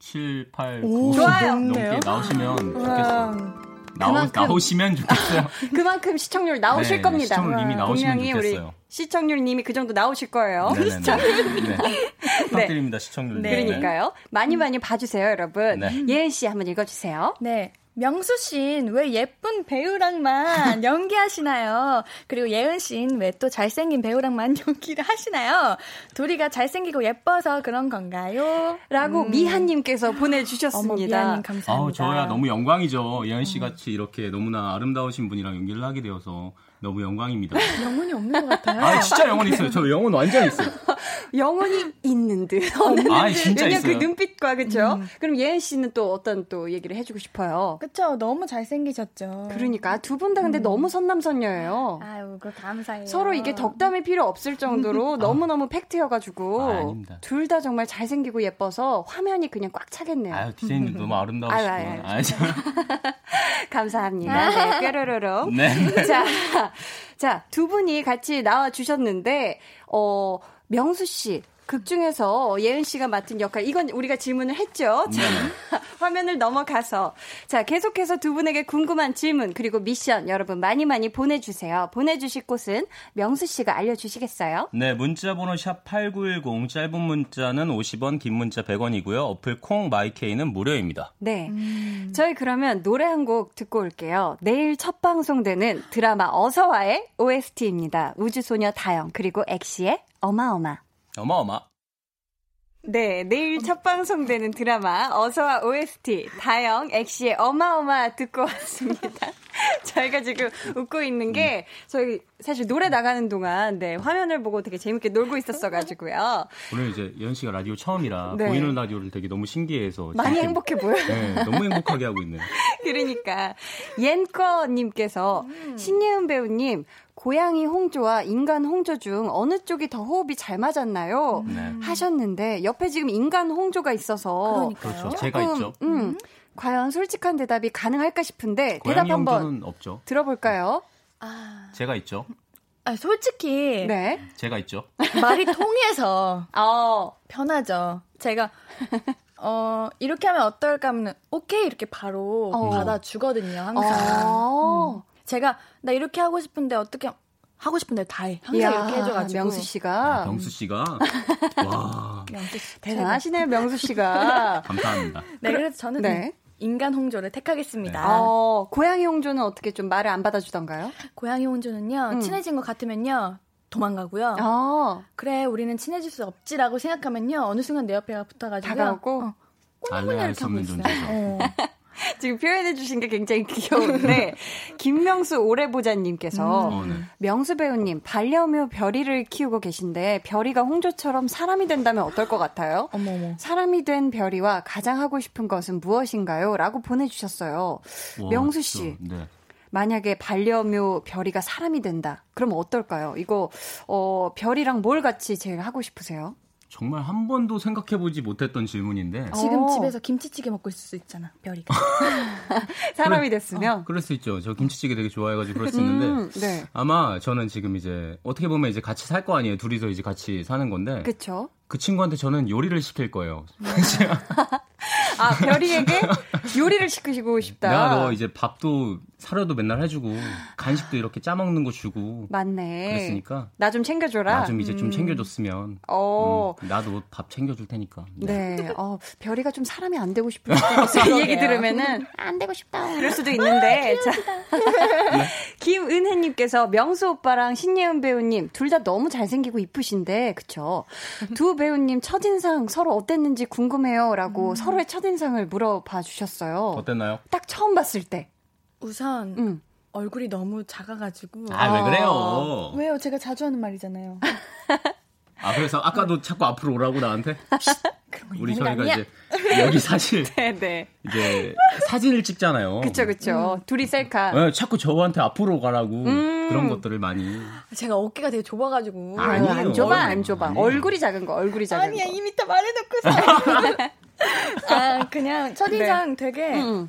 [SPEAKER 2] 7, 8, 9
[SPEAKER 1] 좋아요.
[SPEAKER 2] 넘게 나오시면 좋겠어요. 나오,
[SPEAKER 1] 그만큼-
[SPEAKER 2] 나오시면 좋겠어요. [LAUGHS]
[SPEAKER 1] 그만큼 시청률 나오실
[SPEAKER 2] 네,
[SPEAKER 1] 겁니다.
[SPEAKER 2] 시청률 이미 나오시면
[SPEAKER 1] 분명히 우리
[SPEAKER 2] 좋겠어요.
[SPEAKER 1] 시청률님이 그 정도 나오실 거예요.
[SPEAKER 2] 네네네. 네. 부탁드립니다, 시청률.
[SPEAKER 5] 네.
[SPEAKER 1] 그러니까요. 많이 많이 봐주세요, 여러분.
[SPEAKER 2] 네.
[SPEAKER 1] 예은 씨 한번 읽어주세요.
[SPEAKER 5] 네. 명수 씨는 왜 예쁜 배우랑만 [LAUGHS] 연기하시나요? 그리고 예은 씨는 왜 또 잘생긴 배우랑만 [LAUGHS] 연기를 하시나요? 둘이가 잘생기고 예뻐서 그런 건가요?
[SPEAKER 1] 라고
[SPEAKER 5] 음.
[SPEAKER 1] 미한님께서 [GASPS]
[SPEAKER 5] 어머,
[SPEAKER 1] 보내주셨습니다.
[SPEAKER 5] 미안님 감사합니다.
[SPEAKER 2] 아우, 저야 너무 영광이죠. 예은 씨 같이 이렇게 너무나 아름다우신 분이랑 연기를 하게 되어서 너무 영광입니다.
[SPEAKER 5] 영혼이 없는 것 같아요.
[SPEAKER 2] 아, 진짜 영혼 있어요. 저 영혼 완전 있어요. [LAUGHS]
[SPEAKER 1] 영혼이 있는 듯 없는
[SPEAKER 2] 아,
[SPEAKER 1] 듯.
[SPEAKER 2] 진짜 [LAUGHS]
[SPEAKER 1] 왜냐면
[SPEAKER 2] 있어요.
[SPEAKER 1] 그 눈빛과 그죠? 그럼 예은 씨는 또 어떤 또 얘기를 해주고 싶어요.
[SPEAKER 5] 그쵸, 너무 잘생기셨죠.
[SPEAKER 1] 그러니까 두 분 다 근데 너무 선남선녀예요.
[SPEAKER 5] 아유, 그 감사해요.
[SPEAKER 1] 서로 이게 덕담이 필요 없을 정도로 [LAUGHS] 너무 너무 팩트여가지고
[SPEAKER 2] 아, 아닙니다.
[SPEAKER 1] 둘다 정말 잘생기고 예뻐서 화면이 그냥 꽉 차겠네요.
[SPEAKER 2] 아유, 디제이님 너무 아름다우시고.
[SPEAKER 1] 아유, 아유, 아유.
[SPEAKER 2] 아, 참.
[SPEAKER 1] 감사합니다. 네, 뾰로로롱.
[SPEAKER 2] 네.
[SPEAKER 1] 자, 자, 두 분이 같이 나와 주셨는데, 어, 명수 씨. 극 중에서 예은 씨가 맡은 역할, 이건 우리가 질문을 했죠. 자, [LAUGHS] 화면을 넘어가서. 자, 계속해서 두 분에게 궁금한 질문, 그리고 미션 여러분 많이 많이 보내주세요. 보내주실 곳은 명수 씨가 알려주시겠어요?
[SPEAKER 2] 네, 문자 번호 샵 8910 짧은 문자는 50원, 긴 문자 100원이고요. 어플 콩 마이케이는 무료입니다.
[SPEAKER 1] 네. 저희 그러면 노래 한 곡 듣고 올게요. 내일 첫 방송되는 드라마 어서와의 OST입니다. 우주소녀 다영, 그리고 엑시의 어마어마.
[SPEAKER 2] 어마어마.
[SPEAKER 1] 네, 내일 첫 방송되는 드라마 어서와 OST 다영 엑시의 어마어마 듣고 왔습니다. [LAUGHS] 저희가 지금 웃고 있는 게 저희 사실 노래 나가는 동안 네, 화면을 보고 되게 재밌게 놀고 있었어 가지고요.
[SPEAKER 2] 오늘 이제 예은 씨가 라디오 처음이라
[SPEAKER 1] 네.
[SPEAKER 2] 보이는 라디오를 되게 너무 신기해서
[SPEAKER 1] 많이 행복해 보여요.
[SPEAKER 2] 네, 너무 행복하게 하고 있네요. [LAUGHS]
[SPEAKER 1] 그러니까 옌꺼 님께서 신예은 배우님 고양이 홍조와 인간 홍조 중 어느 쪽이 더 호흡이 잘 맞았나요?
[SPEAKER 2] 네.
[SPEAKER 1] 하셨는데 옆에 지금 인간 홍조가 있어서
[SPEAKER 5] 그러니까요.
[SPEAKER 2] 그렇죠. 제가
[SPEAKER 1] 조금,
[SPEAKER 2] 있죠.
[SPEAKER 1] 음, 과연 솔직한 대답이 가능할까 싶은데 대답 한번
[SPEAKER 2] 없죠.
[SPEAKER 1] 들어볼까요?
[SPEAKER 5] 아,
[SPEAKER 2] 제가 있죠.
[SPEAKER 5] 아, 솔직히
[SPEAKER 1] 네.
[SPEAKER 2] 제가 있죠.
[SPEAKER 5] 말이 통해서 [LAUGHS]
[SPEAKER 1] 어,
[SPEAKER 5] 편하죠. 제가 어 이렇게 하면 어떨까 하면 오케이 이렇게 바로
[SPEAKER 1] 어.
[SPEAKER 5] 받아 주거든요. 항상.
[SPEAKER 1] 어.
[SPEAKER 5] 제가 나 이렇게 하고 싶은데 어떻게 하고 싶은데 다 해. 항상
[SPEAKER 1] 이야,
[SPEAKER 5] 이렇게 해줘가지고.
[SPEAKER 1] 명수 씨가
[SPEAKER 2] 병수 씨가 [LAUGHS] 와
[SPEAKER 5] 명수 씨
[SPEAKER 1] 대단하시네요, 명수 씨가. [LAUGHS]
[SPEAKER 2] 감사합니다.
[SPEAKER 5] 네, 그래서 저는
[SPEAKER 1] 네.
[SPEAKER 5] 인간 홍조를 택하겠습니다.
[SPEAKER 1] 어, 고양이 홍조는 어떻게 좀 말을 안 받아주던가요?
[SPEAKER 5] 고양이 홍조는요
[SPEAKER 1] 음.
[SPEAKER 5] 친해진 것 같으면요 도망가고요.
[SPEAKER 1] 어,
[SPEAKER 5] 그래 우리는 친해질 수 없지라고 생각하면요 어느 순간 내 옆에 붙어가지고
[SPEAKER 1] 다가오고?
[SPEAKER 5] 어,
[SPEAKER 2] 알레알 수 없는 존재죠.
[SPEAKER 5] 어. [LAUGHS] [LAUGHS]
[SPEAKER 1] 지금 표현해 주신 게 굉장히 귀여운데 [LAUGHS] 김명수 오래 보자님께서
[SPEAKER 2] 어, 네.
[SPEAKER 1] 명수 배우님 반려묘 별이를 키우고 계신데 별이가 홍조처럼 사람이 된다면 어떨 것 같아요?
[SPEAKER 5] 어머 어머.
[SPEAKER 1] 사람이 된 별이와 가장 하고 싶은 것은 무엇인가요? 라고 보내주셨어요.
[SPEAKER 2] 와,
[SPEAKER 1] 명수 씨.
[SPEAKER 2] 저, 네.
[SPEAKER 1] 만약에 반려묘 별이가 사람이 된다. 그럼 어떨까요? 이거 어 별이랑 뭘 같이 제일 하고 싶으세요?
[SPEAKER 2] 정말 한 번도 생각해보지 못했던 질문인데
[SPEAKER 5] 지금
[SPEAKER 1] 어.
[SPEAKER 5] 집에서 김치찌개 먹고 있을 수 있잖아 별이가. [LAUGHS]
[SPEAKER 1] 사람이
[SPEAKER 2] 그래.
[SPEAKER 1] 됐으면.
[SPEAKER 2] 그럴 수 있죠. 저 김치찌개 되게 좋아해가지고 그럴 수 있는데
[SPEAKER 1] 음, 네.
[SPEAKER 2] 아마 저는 지금 이제 어떻게 보면 이제 같이 살 거 아니에요. 둘이서 이제 같이 사는 건데 그,
[SPEAKER 1] 그쵸?
[SPEAKER 2] 친구한테 저는 요리를 시킬 거예요. [LAUGHS]
[SPEAKER 1] 아, 별이에게 요리를 시키시고 싶다.
[SPEAKER 2] 내가 너 이제 밥도 사료도 맨날 해주고 간식도 이렇게 짜 먹는 거 주고
[SPEAKER 1] 맞네.
[SPEAKER 2] 그랬으니까
[SPEAKER 1] 나 좀 챙겨줘라.
[SPEAKER 2] 나 좀 이제 좀
[SPEAKER 1] 음.
[SPEAKER 2] 챙겨줬으면
[SPEAKER 1] 어.
[SPEAKER 2] 음, 나도 밥 챙겨줄 테니까. 네.
[SPEAKER 1] 네. 어, 별이가 좀 사람이 안 되고 싶을 수도 얘기 들으면은 안 되고 싶다. 그럴 수도 있는데. 자. [LAUGHS] 김은혜님께서 명수 오빠랑 신예은 배우님 둘 다 너무 잘생기고 이쁘신데, 그쵸? 두 배우님 첫인상 서로 어땠는지 궁금해요라고 서로의 첫인 상을 물어봐 주셨어요.
[SPEAKER 2] 어땠나요?
[SPEAKER 1] 딱 처음 봤을 때.
[SPEAKER 5] 우선
[SPEAKER 1] 음.
[SPEAKER 5] 얼굴이 너무 작아가지고.
[SPEAKER 2] 아왜
[SPEAKER 1] 어.
[SPEAKER 2] 그래요?
[SPEAKER 5] 왜요? 제가 자주 하는 말이잖아요. [LAUGHS]
[SPEAKER 2] 아 그래서 아까도 자꾸 앞으로 오라고 나한테 [LAUGHS] 우리 저희가
[SPEAKER 5] 아니야?
[SPEAKER 2] 이제 여기 사실
[SPEAKER 1] 네네. [LAUGHS]
[SPEAKER 2] 이제 사진을 찍잖아요.
[SPEAKER 1] 그쵸, 그쵸. 둘이 셀카.
[SPEAKER 2] 네, 자꾸 저한테 앞으로 가라고
[SPEAKER 1] 음.
[SPEAKER 2] 그런 것들을 많이
[SPEAKER 5] 제가 어깨가 되게 좁아가지고.
[SPEAKER 2] 아, 아니에요.
[SPEAKER 1] 안 좁아, 안. 좁아.
[SPEAKER 2] 아니에요.
[SPEAKER 1] 얼굴이 작은 거, 얼굴이 작은
[SPEAKER 5] 아니야
[SPEAKER 1] 거.
[SPEAKER 5] 2m 말해놓고서. 아 그냥 첫인상 되게
[SPEAKER 1] 음.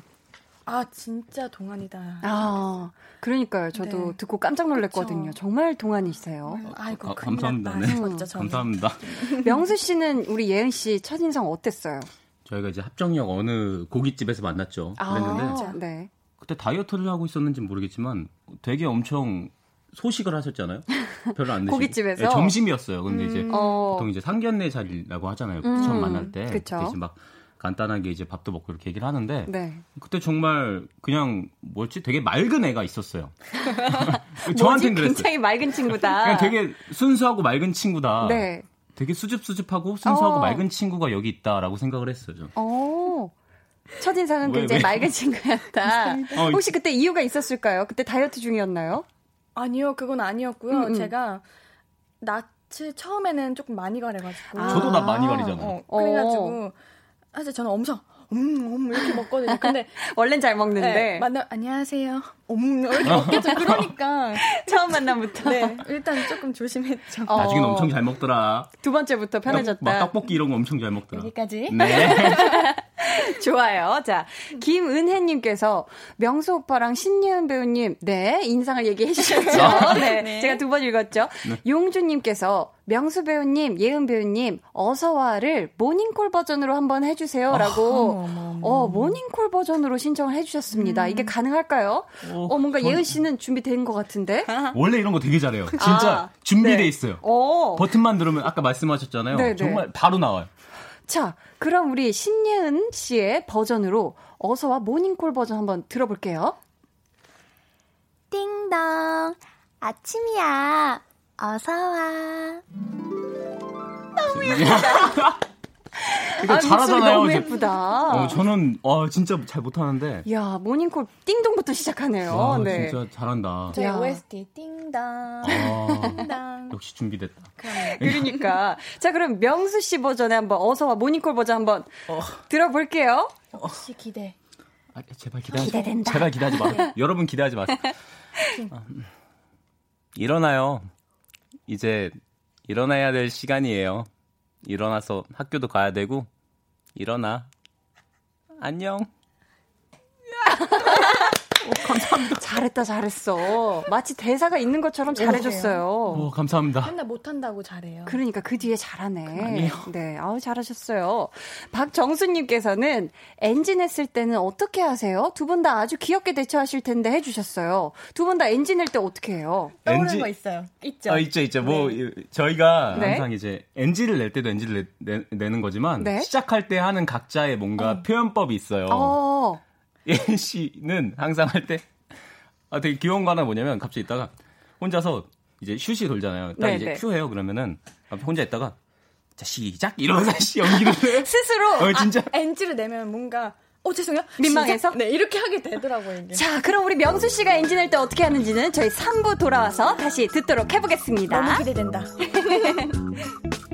[SPEAKER 5] 아 진짜 동안이다.
[SPEAKER 1] 아, 그러니까요. 저도
[SPEAKER 5] 네.
[SPEAKER 1] 듣고 깜짝 놀랐거든요.
[SPEAKER 5] 그쵸.
[SPEAKER 1] 정말 동안이세요.
[SPEAKER 5] 아이고
[SPEAKER 2] 아,
[SPEAKER 5] 큰일
[SPEAKER 2] 감사합니다.
[SPEAKER 5] 났다
[SPEAKER 2] 네.
[SPEAKER 5] 저는.
[SPEAKER 2] 감사합니다. [LAUGHS]
[SPEAKER 1] 명수 씨는 우리 예은 씨 첫인상 어땠어요?
[SPEAKER 2] 저희가 이제 합정역 어느 고깃집에서 만났죠. 그랬는데
[SPEAKER 1] 아, 네.
[SPEAKER 2] 그때 다이어트를 하고 있었는지 모르겠지만 되게 엄청 소식을 하셨잖아요. 별로 안 [LAUGHS] 드시고.
[SPEAKER 1] 고깃집에서?
[SPEAKER 2] 네, 점심이었어요. 근데 이제
[SPEAKER 1] 어,
[SPEAKER 2] 보통 이제 상견례 자리라고 하잖아요.
[SPEAKER 1] 음,
[SPEAKER 2] 처음 만날 때.
[SPEAKER 1] 그쵸.
[SPEAKER 2] 그때 이제 막 간단하게 이제 밥도 먹고 이렇게 얘기를 하는데
[SPEAKER 1] 네.
[SPEAKER 2] 그때 정말 그냥 뭐지 되게 맑은 애가 있었어요. [LAUGHS]
[SPEAKER 1] 뭐지?
[SPEAKER 2] 저한테는 그랬어요.
[SPEAKER 1] 굉장히 맑은 친구다.
[SPEAKER 2] 그냥 되게 순수하고 맑은 친구다.
[SPEAKER 1] 네.
[SPEAKER 2] 되게 수줍수줍하고 순수하고
[SPEAKER 1] 어.
[SPEAKER 2] 맑은 친구가 여기 있다라고 생각을 했어요. 저.
[SPEAKER 1] 어. 첫인상은
[SPEAKER 2] 왜,
[SPEAKER 1] 굉장히
[SPEAKER 2] 왜?
[SPEAKER 1] 맑은 친구였다. [LAUGHS]
[SPEAKER 2] 어,
[SPEAKER 1] 혹시 그때 이유가 있었을까요? 그때 다이어트 중이었나요?
[SPEAKER 5] 아니요, 그건 아니었고요.
[SPEAKER 1] 음, 음.
[SPEAKER 5] 제가 낯을 처음에는 조금 많이 가려가지고.
[SPEAKER 1] 아.
[SPEAKER 2] 저도 나 많이 가리잖아요.
[SPEAKER 5] 어, 그래가지고 사실 저는 엄청 음, 음 이렇게 먹거든요. 근데 [LAUGHS]
[SPEAKER 1] 원래는 잘 먹는데
[SPEAKER 5] 네, 만나 안녕하세요. 음 이렇게 먹겠죠. 그러니까 [LAUGHS]
[SPEAKER 1] 처음 만남부터
[SPEAKER 5] 네 일단 조금 조심했죠.
[SPEAKER 1] 어.
[SPEAKER 2] 나중에는 엄청 잘 먹더라.
[SPEAKER 1] 두 번째부터 편해졌다.
[SPEAKER 2] 막 떡볶이 이런 거 엄청 잘 먹더라.
[SPEAKER 5] 여기까지.
[SPEAKER 2] 네. [LAUGHS]
[SPEAKER 1] 좋아요. 자, 김은혜님께서 명수 오빠랑 신예은 배우님, 네, 인상을 얘기해 주셨죠. [LAUGHS] 네,
[SPEAKER 5] 네.
[SPEAKER 1] 제가 두 번 읽었죠. 용주님께서 명수 배우님, 예은 배우님, 어서와를 모닝콜 버전으로 한번 해주세요. 라고, 어, 모닝콜 버전으로 신청을 해주셨습니다. 이게 가능할까요? 어, 뭔가
[SPEAKER 2] 전-
[SPEAKER 1] 예은 씨는 준비된 것 같은데? [LAUGHS]
[SPEAKER 2] 원래 이런 거 되게 잘해요. 진짜
[SPEAKER 1] 아,
[SPEAKER 2] 준비돼
[SPEAKER 1] 네.
[SPEAKER 2] 있어요.
[SPEAKER 1] 어.
[SPEAKER 2] 버튼만 누르면 아까 말씀하셨잖아요.
[SPEAKER 1] 네, 네.
[SPEAKER 2] 정말 바로 나와요.
[SPEAKER 1] 자, 그럼 우리 신예은 씨의 버전으로 어서와 모닝콜 버전 한번 들어볼게요.
[SPEAKER 3] 띵동. 아침이야. 어서와.
[SPEAKER 2] 이 [LAUGHS] 거
[SPEAKER 1] 아,
[SPEAKER 2] 잘하잖아요.
[SPEAKER 1] 너무. 예쁘다.
[SPEAKER 2] 어, 저는 어, 진짜 잘 못하는데.
[SPEAKER 1] 야, 모닝콜 띵동부터 시작하네요.
[SPEAKER 2] 와,
[SPEAKER 1] 네.
[SPEAKER 2] 진짜 잘한다.
[SPEAKER 5] 저희
[SPEAKER 1] 야.
[SPEAKER 5] OST 띵당
[SPEAKER 2] 아. 역시 준비됐다.
[SPEAKER 1] 그러니까. 자, 그럼 명수 씨 버전에 한번 어서와 모닝콜 버전 한번
[SPEAKER 2] 어.
[SPEAKER 1] 들어볼게요.
[SPEAKER 5] 혹시 기대.
[SPEAKER 2] 아, 제발 기대하지
[SPEAKER 1] 기대된다.
[SPEAKER 2] 제발 기대하지 마. 여러분 기대하지 마세요. 아, 음. 일어나요. 이제 일어나야 될 시간이에요. 일어나서 학교도 가야 되고 일어나. 안녕. [LAUGHS]
[SPEAKER 1] 잘했다, 잘했어. 마치 대사가 있는 것처럼 잘해줬어요.
[SPEAKER 2] 어, 감사합니다.
[SPEAKER 5] 맨날 못한다고 잘해요.
[SPEAKER 1] 그러니까 그 뒤에 잘하네.
[SPEAKER 2] 아니에요.
[SPEAKER 1] 네, 아우 잘하셨어요. 박정수님께서는 엔진 했을 때는 어떻게 하세요? 두 분 다 아주 귀엽게 대처하실 텐데 해주셨어요. 두 분 다 엔진 낼때 어떻게 해요?
[SPEAKER 5] 떠오르는
[SPEAKER 2] 엔지-
[SPEAKER 5] 거 있어요. 있죠.
[SPEAKER 2] 아, 있죠, 있죠. 뭐, 이- 저희가
[SPEAKER 1] 네.
[SPEAKER 2] 항상 이제 NG를 낼 때도 NG를 내, 는 거지만,
[SPEAKER 1] 네.
[SPEAKER 2] 시작할 때 하는 각자의 뭔가 표현법이 있어요.
[SPEAKER 1] 어,
[SPEAKER 2] 예은 씨는 항상 할 때, 아, 되게 귀여운 거 하나 뭐냐면, 갑자기 있다가, 혼자서 이제 슛이 돌잖아요. 딱
[SPEAKER 1] 네,
[SPEAKER 2] 이제
[SPEAKER 1] 네.
[SPEAKER 2] 큐 해요. 그러면은, 앞에 혼자 있다가, 자, 시작! 이러면서 씨 연기를 해. [LAUGHS]
[SPEAKER 1] 스스로.
[SPEAKER 2] 어, 진짜.
[SPEAKER 5] NG를 내면 뭔가 어 죄송해요.
[SPEAKER 1] 민망해서?
[SPEAKER 5] 시작? 네 이렇게 하게 되더라고요 이게.
[SPEAKER 1] 자, 그럼 우리 명수 씨가 엔진 낼때 어떻게 하는지는 저희 3부 돌아와서 다시 듣도록 해보겠습니다.
[SPEAKER 5] 너무 기대된다. [LAUGHS]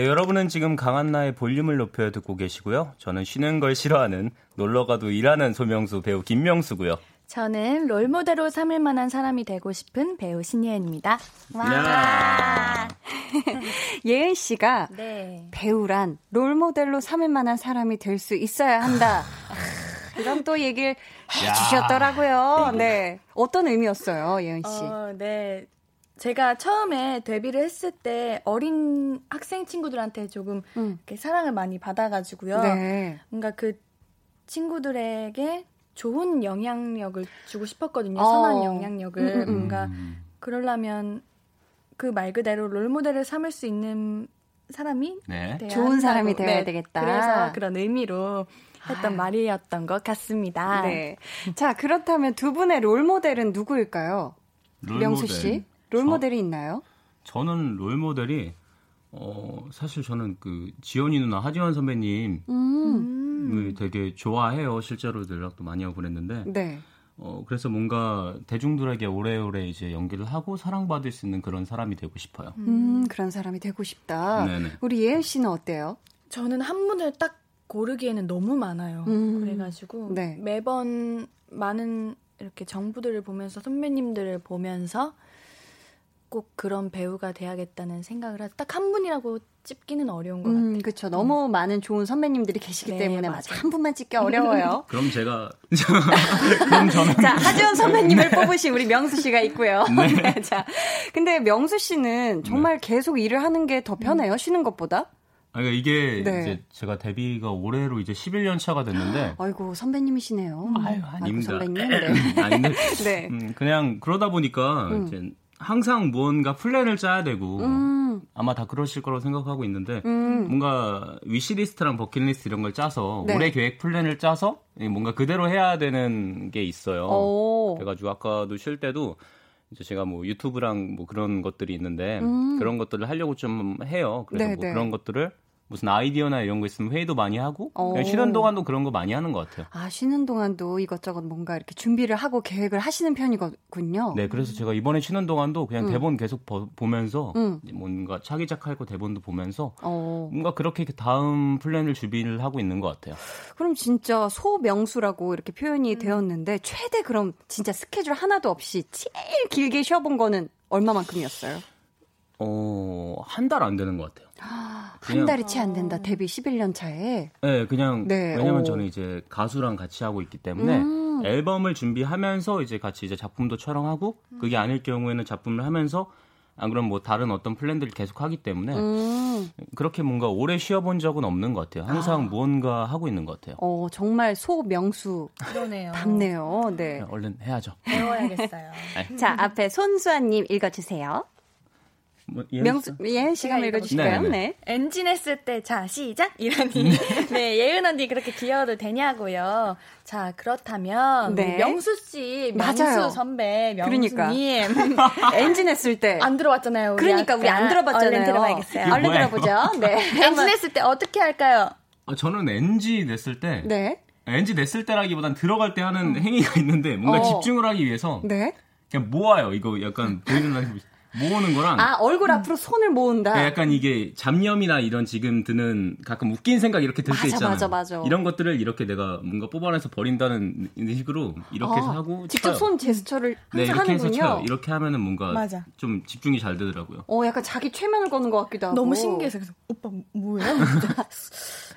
[SPEAKER 2] 네, 여러분은 지금 강한나의 볼륨을 높여 듣고 계시고요. 저는 쉬는 걸 싫어하는 놀러가도 일하는 소명수 배우 김명수고요.
[SPEAKER 5] 저는 롤모델로 삼을 만한 사람이 되고 싶은 배우 신예은입니다.
[SPEAKER 2] 야. [LAUGHS]
[SPEAKER 1] 예은 씨가
[SPEAKER 5] 네.
[SPEAKER 1] 배우란 롤모델로 삼을 만한 사람이 될 수 있어야 한다. 아, 이런 또 얘기를 해 주셨더라고요. 네. 어떤 의미였어요, 예은 씨?
[SPEAKER 5] 어, 네. 제가 처음에 데뷔를 했을 때 어린 학생 친구들한테 조금
[SPEAKER 1] 음.
[SPEAKER 5] 이렇게 사랑을 많이 받아가지고요.
[SPEAKER 1] 네.
[SPEAKER 5] 뭔가 그 친구들에게 좋은 영향력을 주고 싶었거든요.
[SPEAKER 1] 어.
[SPEAKER 5] 선한 영향력을.
[SPEAKER 1] 음, 음, 음.
[SPEAKER 5] 뭔가 그러려면 그 말 그대로 롤 모델을 삼을 수 있는 사람이
[SPEAKER 2] 네.
[SPEAKER 1] 좋은 사람이. 되어야 되겠다.
[SPEAKER 5] 그래서 그런 의미로 했던 말이었던 것 같습니다.
[SPEAKER 1] 네. 자, 그렇다면 두 분의 롤 모델은 누구일까요? 명수 씨? 롤모델이 있나요?
[SPEAKER 2] 저는 롤모델이 어 사실 저는 그 지연이 누나 하지원 선배님
[SPEAKER 1] 음.
[SPEAKER 2] 을 되게 좋아해요. 실제로 연락도 많이 하고 그랬는데
[SPEAKER 1] 네.
[SPEAKER 2] 어 그래서 뭔가 대중들에게 오래오래 이제 연기를 하고 사랑받을 수 있는 그런 사람이 되고 싶어요.
[SPEAKER 1] 음, 그런 사람이 되고 싶다.
[SPEAKER 2] 네네.
[SPEAKER 1] 우리 예은 씨는 어때요?
[SPEAKER 5] 저는 한 분을 딱 고르기에는 너무 많아요.
[SPEAKER 1] 음.
[SPEAKER 5] 그래가지고
[SPEAKER 1] 네.
[SPEAKER 5] 매번 많은 이렇게 정부들을 보면서 선배님들을 보면서 꼭 그런 배우가 돼야겠다는 생각을 하죠. 딱 한 분이라고 찝기는 어려운 것 같아요.
[SPEAKER 1] 음, 그렇죠. 너무 많은 좋은 선배님들이 계시기
[SPEAKER 5] 네,
[SPEAKER 1] 때문에
[SPEAKER 5] 맞아요.
[SPEAKER 1] 맞아 한 분만 찍기 어려워요. [LAUGHS]
[SPEAKER 2] 그럼 제가 [LAUGHS] 그럼 저는
[SPEAKER 1] 자, 하지원 선배님을 뽑으신 우리 명수 씨가 있고요. [LAUGHS] 네. 자, 근데 명수 씨는 정말 계속 일을 하는 게 더 편해요. 쉬는 것보다.
[SPEAKER 2] 아, 그러니까 이게
[SPEAKER 1] 네.
[SPEAKER 2] 이제 제가 데뷔가 올해로 이제 11년 차가 됐는데 [GASPS]
[SPEAKER 1] 아이고 선배님이시네요.
[SPEAKER 2] 아유,
[SPEAKER 1] 아이고,
[SPEAKER 2] 아닙니다.
[SPEAKER 1] 선배님. 네.
[SPEAKER 2] 아닌데
[SPEAKER 1] 네.
[SPEAKER 2] 음, 그냥 그러다 보니까 이제 항상 무언가 플랜을 짜야 되고
[SPEAKER 1] 음,
[SPEAKER 2] 아마 다 그러실 거라고 생각하고 있는데
[SPEAKER 1] 음.
[SPEAKER 2] 뭔가 wish list랑 bucket list 이런 걸 짜서
[SPEAKER 1] 네.
[SPEAKER 2] 올해 계획 플랜을 짜서 뭔가 그대로 해야 되는 게 있어요.
[SPEAKER 1] 오.
[SPEAKER 2] 그래가지고 아까도 쉴 때도 이제 제가 뭐 유튜브랑 뭐 그런 것들이 있는데
[SPEAKER 1] 음.
[SPEAKER 2] 그런 것들을 하려고 좀 해요. 그래서
[SPEAKER 1] 네,
[SPEAKER 2] 뭐
[SPEAKER 1] 네.
[SPEAKER 2] 그런 것들을 무슨 아이디어나 이런 거 있으면 회의도 많이 하고
[SPEAKER 1] 오.
[SPEAKER 2] 그냥 쉬는 동안도 그런 거 많이 하는 것 같아요.
[SPEAKER 1] 아, 쉬는 동안도 이것저것 뭔가 이렇게 준비를 하고 계획을 하시는 편이군요.
[SPEAKER 2] 네, 그래서 제가 이번에 쉬는 동안도 그냥
[SPEAKER 1] 음.
[SPEAKER 2] 대본 계속 보, 보면서
[SPEAKER 1] 음.
[SPEAKER 2] 뭔가 차기작할 거 대본도 보면서
[SPEAKER 1] 어.
[SPEAKER 2] 뭔가 그렇게 다음 플랜을 준비를 하고 있는 것 같아요.
[SPEAKER 1] 그럼 진짜 소명수라고 이렇게 표현이
[SPEAKER 5] 음.
[SPEAKER 1] 되었는데 최대 그럼 진짜 스케줄 하나도 없이 제일 길게 쉬어본 거는 얼마만큼이었어요?
[SPEAKER 2] 어, 한 달 안 되는 것 같아요.
[SPEAKER 1] 한
[SPEAKER 2] 그냥-
[SPEAKER 1] 달이 채 안 된다. 데뷔 11년 차에.
[SPEAKER 2] 네, 그냥
[SPEAKER 1] 네,
[SPEAKER 2] 왜냐면
[SPEAKER 1] 오.
[SPEAKER 2] 저는 이제 가수랑 같이 하고 있기 때문에
[SPEAKER 1] 음.
[SPEAKER 2] 앨범을 준비하면서 이제 같이 이제 작품도 촬영하고 그게
[SPEAKER 1] 음.
[SPEAKER 2] 아닐 경우에는 작품을 하면서 안 그럼 뭐 다른 어떤 플랜들을 계속 하기 때문에
[SPEAKER 1] 음.
[SPEAKER 2] 그렇게 뭔가 오래 쉬어본 적은 없는 것 같아요. 항상 무언가 하고 있는 것 같아요.
[SPEAKER 1] 어, 정말 소명수
[SPEAKER 5] 그러네요.
[SPEAKER 1] 답네요. 네.
[SPEAKER 2] 얼른 해야죠.
[SPEAKER 5] 배워야겠어요.
[SPEAKER 1] 자, 앞에 손수아님 읽어주세요.
[SPEAKER 2] 뭐, 이해했어?
[SPEAKER 1] 명수, 예은 씨가 한번
[SPEAKER 5] 제가
[SPEAKER 1] 읽어주실까요?
[SPEAKER 2] 네,
[SPEAKER 1] 네.
[SPEAKER 2] 네.
[SPEAKER 5] 엔진 했을 때, 자, 시작! 이러니. [LAUGHS] 네, 예은 언니 그렇게 귀여워도 되냐고요. 자, 그렇다면.
[SPEAKER 1] 네.
[SPEAKER 5] 우리 명수 씨, 명수
[SPEAKER 1] 맞아요.
[SPEAKER 5] 선배,
[SPEAKER 1] 그러니까.
[SPEAKER 5] 명수님.
[SPEAKER 1] 엔진 했을 때.
[SPEAKER 5] 안 들어봤잖아요. 우리
[SPEAKER 1] 그러니까 우리
[SPEAKER 5] 아까.
[SPEAKER 1] 안 들어봤잖아요.
[SPEAKER 5] 얼른 들어봐야겠어요.
[SPEAKER 1] 얼른? 들어보죠. 네. [LAUGHS]
[SPEAKER 5] 엔진 했을 때 어떻게 할까요?
[SPEAKER 2] 아, 저는 NG 냈을 때
[SPEAKER 1] 네.
[SPEAKER 2] NG 냈을 때라기보단 들어갈 때 하는 행위가 있는데 뭔가
[SPEAKER 1] 어.
[SPEAKER 2] 집중을 하기 위해서
[SPEAKER 1] 네.
[SPEAKER 2] 그냥 모아요. 이거 약간 보이는 라인 모으는 거랑
[SPEAKER 1] 아, 얼굴 앞으로 손을 모은다.
[SPEAKER 2] 그러니까 약간 이게 잡념이나 이런 지금 드는 가끔 웃긴 생각 이렇게 들 때 있잖아요.
[SPEAKER 1] 맞아, 맞아.
[SPEAKER 2] 이런 것들을 이렇게 내가 뭔가 뽑아내서 버린다는 식으로 이렇게 해서
[SPEAKER 1] 아,
[SPEAKER 2] 하고
[SPEAKER 1] 직접
[SPEAKER 2] 쳐요.
[SPEAKER 1] 손 제스처를
[SPEAKER 2] 네,
[SPEAKER 1] 항상
[SPEAKER 2] 이렇게 해서
[SPEAKER 1] 하는군요.
[SPEAKER 2] 쳐요. 이렇게 하면은 뭔가
[SPEAKER 5] 맞아.
[SPEAKER 2] 좀 집중이 잘 되더라고요.
[SPEAKER 1] 어, 약간 자기 최면을 거는 것 같기도 하고.
[SPEAKER 5] 너무 신기해서. 그래서, 오빠, 뭐예요? [LAUGHS]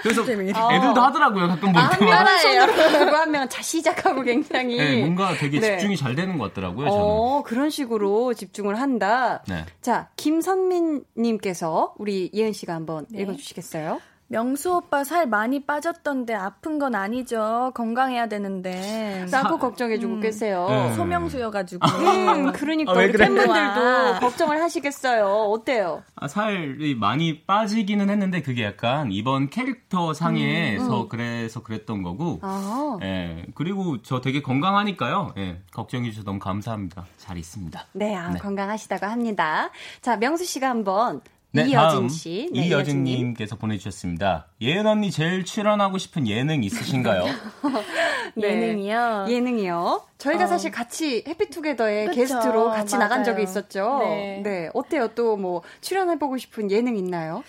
[SPEAKER 2] 그래서. [LAUGHS] 애들도 하더라고요. 가끔 볼
[SPEAKER 1] 아, 한. 명은 손으로 하고 한 명은 자 시작하고 굉장히.
[SPEAKER 2] 네, 뭔가 되게
[SPEAKER 1] 네.
[SPEAKER 2] 집중이 잘 되는 것 같더라고요. 저는.
[SPEAKER 1] 어, 그런 식으로 집중을 한다.
[SPEAKER 2] 네.
[SPEAKER 1] 자, 김선민님께서 우리 예은 씨가 한번
[SPEAKER 5] 네.
[SPEAKER 1] 읽어주시겠어요?
[SPEAKER 5] 명수 오빠 살 많이 빠졌던데 아픈 건 아니죠. 건강해야 되는데.
[SPEAKER 1] 라고 걱정해주고 계세요.
[SPEAKER 2] 네.
[SPEAKER 5] 소명수여가지고.
[SPEAKER 1] 음, 그러니까
[SPEAKER 2] 아, 그래?
[SPEAKER 1] 팬분들도
[SPEAKER 5] 와.
[SPEAKER 1] 걱정을 하시겠어요. 어때요?
[SPEAKER 2] 아, 살이 많이 빠지기는 했는데 그게 약간 이번 캐릭터 상에서 그래서 그랬던 거고.
[SPEAKER 1] 음, 아,
[SPEAKER 2] 예. 그리고 저 되게 건강하니까요. 예. 걱정해 주셔서 너무 감사합니다. 잘 있습니다.
[SPEAKER 1] 네, 아,
[SPEAKER 2] 네.
[SPEAKER 1] 건강하시다고 합니다. 자, 명수 씨가 한번
[SPEAKER 2] 네,
[SPEAKER 1] 이여진 씨, 네, 이여진님.
[SPEAKER 2] 이여진님께서 보내주셨습니다. 예은 언니 제일 출연하고 싶은 예능 있으신가요? [LAUGHS]
[SPEAKER 1] 네.
[SPEAKER 5] 예능이요.
[SPEAKER 1] 예능이요. 저희가
[SPEAKER 5] 어.
[SPEAKER 1] 사실 같이 해피투게더에
[SPEAKER 5] 그쵸,
[SPEAKER 1] 게스트로 같이 나간
[SPEAKER 5] 맞아요.
[SPEAKER 1] 적이 있었죠.
[SPEAKER 5] 네.
[SPEAKER 1] 어때요? 또 뭐 출연해보고 싶은 예능 있나요?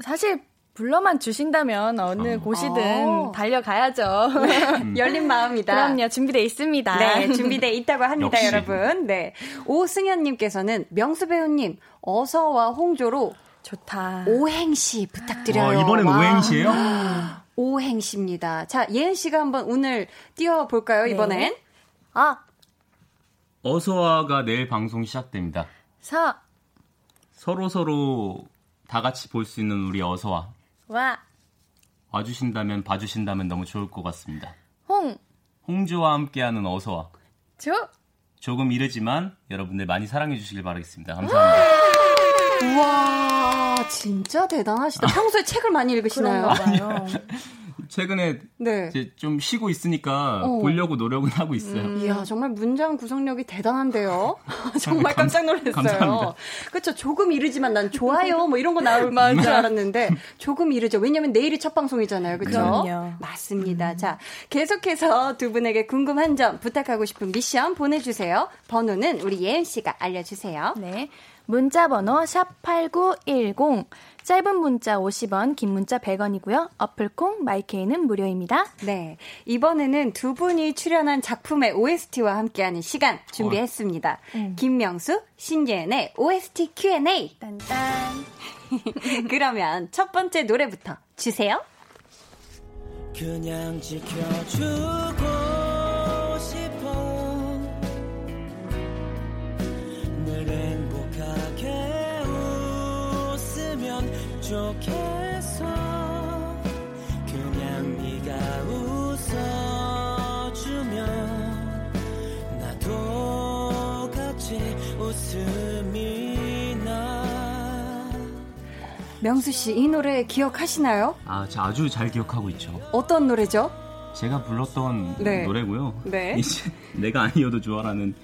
[SPEAKER 5] 사실 불러만 주신다면 어느
[SPEAKER 2] 어.
[SPEAKER 5] 곳이든
[SPEAKER 1] 어.
[SPEAKER 5] 달려가야죠. [LAUGHS]
[SPEAKER 1] 열린 마음이다.
[SPEAKER 5] 그럼요, 준비돼 있습니다.
[SPEAKER 1] 네, 준비돼 있다고 합니다,
[SPEAKER 2] 역시.
[SPEAKER 1] 여러분. 네. 오승현님께서는 명수 배우님, 어서와 홍조로
[SPEAKER 5] 좋다.
[SPEAKER 1] 오행시 부탁드려요.
[SPEAKER 2] 와, 이번엔
[SPEAKER 1] 와.
[SPEAKER 2] 오행시예요? [GASPS]
[SPEAKER 1] 오행시입니다. 자, 예은 씨가 한번 운을 띄워볼까요,
[SPEAKER 5] 네.
[SPEAKER 1] 이번엔?
[SPEAKER 5] 아,
[SPEAKER 2] 어서와가 내일 방송 시작됩니다.
[SPEAKER 5] 서,
[SPEAKER 2] 서로 서로 다 같이 볼 수 있는 우리 어서와
[SPEAKER 5] 와,
[SPEAKER 2] 와주신다면 봐주신다면 너무 좋을 것 같습니다.
[SPEAKER 5] 홍,
[SPEAKER 2] 홍조와 함께하는 어서와
[SPEAKER 5] 조.
[SPEAKER 2] 조금 이르지만 여러분들 많이 사랑해 주시길 바라겠습니다. 감사합니다. [GASPS]
[SPEAKER 1] 우와, 진짜 대단하시다. 평소에 책을 많이 읽으시나요?
[SPEAKER 5] 봐요. [LAUGHS]
[SPEAKER 2] 최근에
[SPEAKER 1] 네.
[SPEAKER 2] 이제 좀 쉬고 있으니까
[SPEAKER 1] 어.
[SPEAKER 2] 보려고 노력은 하고 있어요.
[SPEAKER 1] 이야, 정말 문장 구성력이 대단한데요. [LAUGHS] [LAUGHS] 정말
[SPEAKER 2] 감-
[SPEAKER 1] 깜짝 놀랐어요.
[SPEAKER 2] 감사합니다.
[SPEAKER 1] 그렇죠. 조금 이르지만 난 좋아요. 뭐 이런 거 나올 줄 알았는데 조금 이르죠. 왜냐면 내일이 첫 방송이잖아요. 그렇죠?
[SPEAKER 5] 그럼요.
[SPEAKER 1] 맞습니다. 자, 계속해서 두 분에게 궁금한 점 부탁하고 싶은 미션 보내주세요. 번호는 우리 예은 씨가 알려주세요.
[SPEAKER 5] 네. 문자 번호 샵8910. 짧은 문자 50원, 긴 문자 100원이고요. 어플콩 마이케이는 무료입니다.
[SPEAKER 1] 네. 이번에는 두 분이 출연한 작품의 OST와 함께하는 시간 준비했습니다. 김명수, 신예은의 OST Q&A.
[SPEAKER 5] 딴딴.
[SPEAKER 1] 그러면 첫 번째 노래부터 주세요.
[SPEAKER 6] 그냥 지켜주고 좋겠어 그냥 네가 웃어주면 나도 같이 웃음이 나
[SPEAKER 1] 명수 씨, 이 노래 기억하시나요?
[SPEAKER 2] 아, 저 아주 잘 기억하고 있죠.
[SPEAKER 1] 어떤 노래죠?
[SPEAKER 2] 제가 불렀던
[SPEAKER 1] 네.
[SPEAKER 2] 노래고요.
[SPEAKER 1] 네.
[SPEAKER 2] 이제 내가 아니어도 좋아라는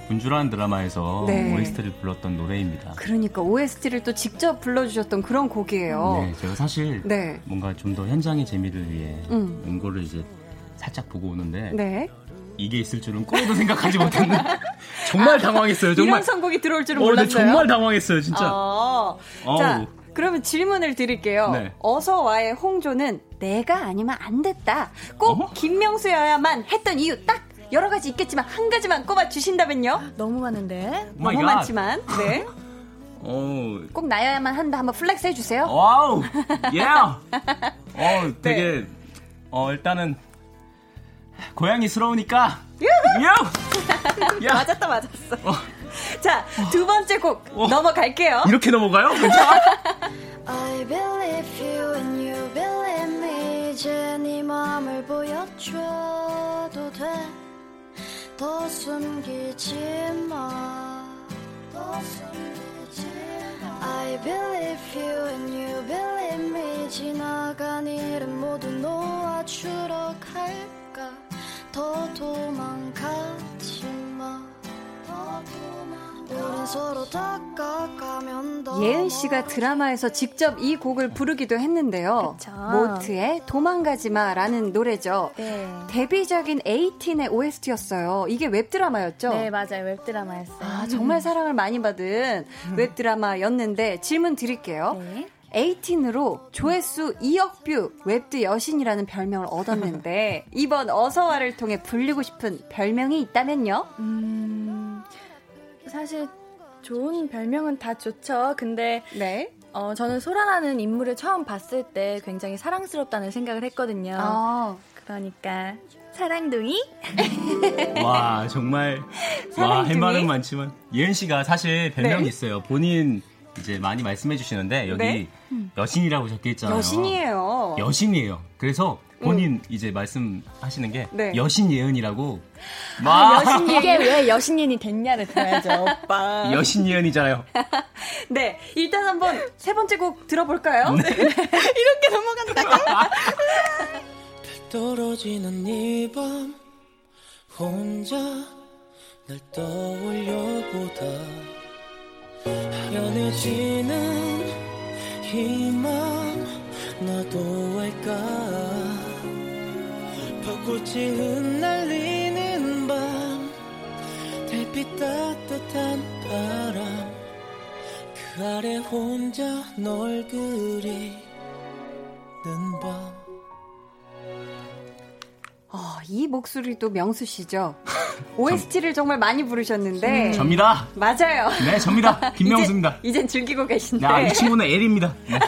[SPEAKER 2] 분주라는 드라마에서
[SPEAKER 1] 네.
[SPEAKER 2] OST를 불렀던 노래입니다.
[SPEAKER 1] 그러니까 OST를 또 직접 불러주셨던 그런 곡이에요.
[SPEAKER 2] 네, 제가 사실
[SPEAKER 1] 네.
[SPEAKER 2] 뭔가 좀 더 현장의 재미를 위해
[SPEAKER 1] 음.
[SPEAKER 2] 연고를 이제 살짝 보고 오는데
[SPEAKER 1] 네.
[SPEAKER 2] 이게 있을 줄은 꿈에도 생각하지 못했는데 [LAUGHS] 정말 당황했어요. 정말.
[SPEAKER 1] 이런 선곡이 들어올 줄은
[SPEAKER 2] 어, 네,
[SPEAKER 1] 몰랐어요.
[SPEAKER 2] 정말 당황했어요, 진짜.
[SPEAKER 1] 어. 자, 그러면 질문을 드릴게요.
[SPEAKER 2] 네.
[SPEAKER 1] 어서와의 홍조는 내가 아니면 안 됐다. 꼭
[SPEAKER 2] 어?
[SPEAKER 1] 김명수여야만 했던 이유 딱 여러 가지 있겠지만 한 가지만 꼽아 주신다면요?
[SPEAKER 5] 너무 많은데.
[SPEAKER 1] 너무
[SPEAKER 2] 갓.
[SPEAKER 1] 많지만 네.
[SPEAKER 2] 어, [LAUGHS]
[SPEAKER 1] 꼭 나여야만 한다. 한번 flex 해주세요.
[SPEAKER 2] 와우, 예. 어,
[SPEAKER 1] 네.
[SPEAKER 2] 되게 어 일단은 고양이스러우니까. 유! 야, [LAUGHS]
[SPEAKER 1] 맞았다 맞았어. [LAUGHS] 자, 두 번째 곡
[SPEAKER 2] 어.
[SPEAKER 1] 넘어갈게요.
[SPEAKER 2] 이렇게 넘어가요? 괜찮아?
[SPEAKER 7] I believe you and you believe me 이제 네 맘을 보여줘도 돼 더 숨기지 마 더 숨기지 마. I believe you and you believe me. 지나간 일은 모두 놓아주러 갈까? 더 도망가지 마 더 도망
[SPEAKER 1] 예은 씨가 드라마에서 직접 이 곡을 부르기도 했는데요.
[SPEAKER 5] 그쵸.
[SPEAKER 1] 모트의 도망가지 마라는 노래죠.
[SPEAKER 5] 네.
[SPEAKER 1] 데뷔작인 에이틴의 OST였어요. 이게 웹드라마였죠?
[SPEAKER 5] 네, 맞아요. 웹드라마였어요.
[SPEAKER 1] 아, 정말 사랑을 많이 받은 웹드라마였는데 질문 드릴게요.
[SPEAKER 5] 네.
[SPEAKER 1] 에이틴으로 조회수 2억 뷰 웹드 여신이라는 별명을 얻었는데 [LAUGHS] 이번 어서와를 통해 불리고 싶은 별명이 있다면요?
[SPEAKER 5] 음, 사실 좋은 별명은 다 좋죠. 근데
[SPEAKER 1] 네.
[SPEAKER 5] 어, 저는 소라라는 인물을 처음 봤을 때 굉장히 사랑스럽다는 생각을 했거든요.
[SPEAKER 1] 아,
[SPEAKER 5] 그러니까 사랑둥이? [LAUGHS]
[SPEAKER 2] 와 정말 와
[SPEAKER 1] 사랑둥이?
[SPEAKER 2] 말은 많지만 예은 씨가 사실 별명이
[SPEAKER 1] 네.
[SPEAKER 2] 있어요. 본인 이제 많이 말씀해 주시는데 여기
[SPEAKER 1] 네.
[SPEAKER 2] 여신이라고 적혀 있잖아요.
[SPEAKER 1] 여신이에요.
[SPEAKER 2] 여신이에요. 그래서 본인 이제 말씀하시는 게
[SPEAKER 1] 네.
[SPEAKER 2] 여신 예은이라고
[SPEAKER 1] 아,
[SPEAKER 2] 막
[SPEAKER 5] 여신 이게 왜 여신인이 됐냐를 들어야죠, [LAUGHS] 오빠.
[SPEAKER 2] 여신 예은이잖아요. [LAUGHS]
[SPEAKER 1] 네, 일단 한번 세 번째 곡 들어볼까요?
[SPEAKER 2] 네. [LAUGHS]
[SPEAKER 5] 이렇게 넘어간다.
[SPEAKER 6] 떨어지는 이 밤 혼자 날 떠올려보다 연해지는 이맘 나도 알까 벚꽃이 흩날리는 밤 달빛 따뜻한 바람 그 아래 혼자 널 그리는 밤
[SPEAKER 1] 어, 이 목소리도 명수 씨죠. OST를 정말 많이 부르셨는데
[SPEAKER 2] 접니다.
[SPEAKER 1] 맞아요.
[SPEAKER 2] 네, 접니다. [LAUGHS] 김명수입니다.
[SPEAKER 1] 이제, 이젠 즐기고 계신데.
[SPEAKER 2] 야, 이 친구는 엘입니다. 네.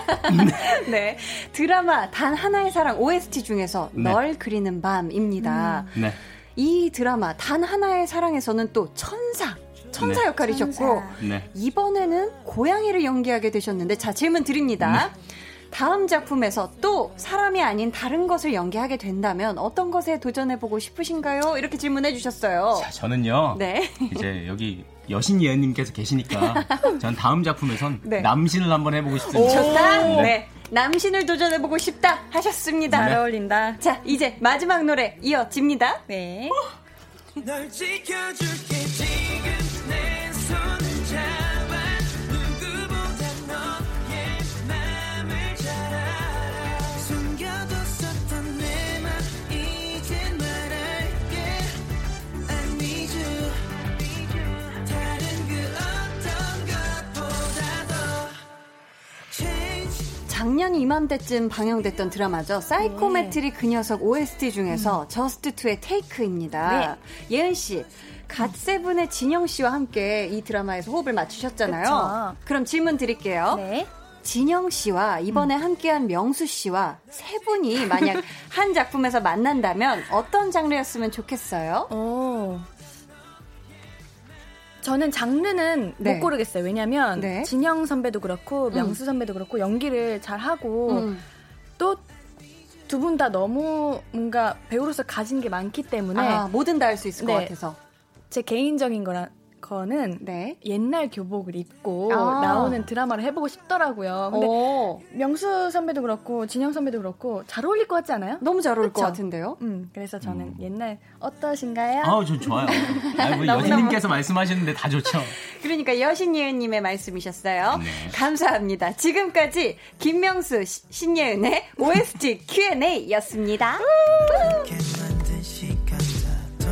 [SPEAKER 2] [LAUGHS]
[SPEAKER 1] 네. 드라마 단 하나의 사랑 OST 중에서
[SPEAKER 2] 네.
[SPEAKER 1] 널 그리는 밤입니다.
[SPEAKER 2] 네.
[SPEAKER 1] 이 드라마 단 하나의 사랑에서는 또 천사, 천사
[SPEAKER 2] 네.
[SPEAKER 1] 역할이셨고
[SPEAKER 5] 천사.
[SPEAKER 2] 네.
[SPEAKER 1] 이번에는 고양이를 연기하게 되셨는데 자 질문 드립니다.
[SPEAKER 2] 네.
[SPEAKER 1] 다음 작품에서 또 사람이 아닌 다른 것을 연기하게 된다면 어떤 것에 도전해보고 싶으신가요? 이렇게 질문해 주셨어요.
[SPEAKER 2] 자, 저는요.
[SPEAKER 1] 네.
[SPEAKER 2] 이제 여기 여신 예은님께서 계시니까 [LAUGHS] 전 다음 작품에선
[SPEAKER 1] 네.
[SPEAKER 2] 남신을 한번 해보고 싶습니다.
[SPEAKER 1] 좋다.
[SPEAKER 2] 네.
[SPEAKER 1] 네. 남신을 도전해보고 싶다 하셨습니다.
[SPEAKER 5] 잘 어울린다.
[SPEAKER 1] 자, 이제 마지막 노래 이어집니다.
[SPEAKER 5] 네.
[SPEAKER 6] 널 지켜줄게
[SPEAKER 1] 작년 이맘때쯤 방영됐던 드라마죠. 사이코메트리 그 녀석 OST 중에서 Jus2의 Take입니다. 예은 씨, 갓세븐의 진영 씨와 함께 이 드라마에서 호흡을 맞추셨잖아요.
[SPEAKER 5] 그쵸.
[SPEAKER 1] 그럼 질문 드릴게요.
[SPEAKER 5] 네.
[SPEAKER 1] 진영 씨와 이번에 함께한 명수 씨와 세 분이 만약 [LAUGHS] 한 작품에서 만난다면 어떤 장르였으면 좋겠어요?
[SPEAKER 5] 오. 저는 장르는
[SPEAKER 1] 네.
[SPEAKER 5] 못 고르겠어요. 왜냐면
[SPEAKER 1] 네.
[SPEAKER 5] 진영 선배도 그렇고 명수 선배도 그렇고 연기를 잘 하고
[SPEAKER 1] 음.
[SPEAKER 5] 또두 분 다 너무 뭔가 배우로서 가진 게 많기 때문에
[SPEAKER 1] 아, 뭐든 다 할 수 있을 것
[SPEAKER 5] 네.
[SPEAKER 1] 같아서.
[SPEAKER 5] 제 개인적인 거라 거는
[SPEAKER 1] 네.
[SPEAKER 5] 옛날 교복을 입고
[SPEAKER 1] 아.
[SPEAKER 5] 나오는 드라마를 해보고 싶더라고요. 근데
[SPEAKER 1] 오,
[SPEAKER 5] 명수 선배도 그렇고 진영 선배도 그렇고 잘 어울릴 것 같지 않아요?
[SPEAKER 1] 너무 잘 어울릴 것
[SPEAKER 5] 그쵸?
[SPEAKER 1] 같은데요?
[SPEAKER 5] 음, 그래서 저는
[SPEAKER 2] 음.
[SPEAKER 5] 옛날 어떠신가요?
[SPEAKER 2] 아우, 전 좋아요. 아니, 뭐 [LAUGHS] 여진님께서 말씀하시는데 다 좋죠. [LAUGHS]
[SPEAKER 1] 그러니까 여신예은님의 말씀이셨어요.
[SPEAKER 2] 네.
[SPEAKER 1] 감사합니다. 지금까지 김명수, 시- 신예은의 OST Q&A였습니다.
[SPEAKER 6] 만든 시간 다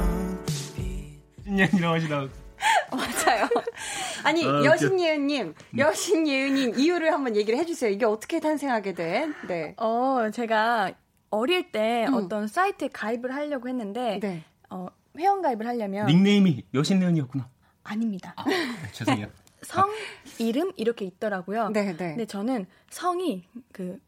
[SPEAKER 2] 신년이라고 하시다가. [LAUGHS]
[SPEAKER 1] 맞아요. [LAUGHS] 아니
[SPEAKER 2] 아.
[SPEAKER 1] 여신예은님, 여신예은인 이유를 한번 얘기를 해주세요. 이게 어떻게 탄생하게 된? 네.
[SPEAKER 5] 어, 제가 어릴 때
[SPEAKER 1] 음.
[SPEAKER 5] 어떤 사이트에 가입을 하려고 했는데
[SPEAKER 1] 네.
[SPEAKER 5] 어, 회원 가입을 하려면
[SPEAKER 2] 닉네임이 여신내은이었구나.
[SPEAKER 5] 아닙니다.
[SPEAKER 2] 네, 죄송해요. [LAUGHS]
[SPEAKER 5] 성, 이름 이렇게 있더라고요.
[SPEAKER 1] 네, 네.
[SPEAKER 5] 근데 저는 성이 그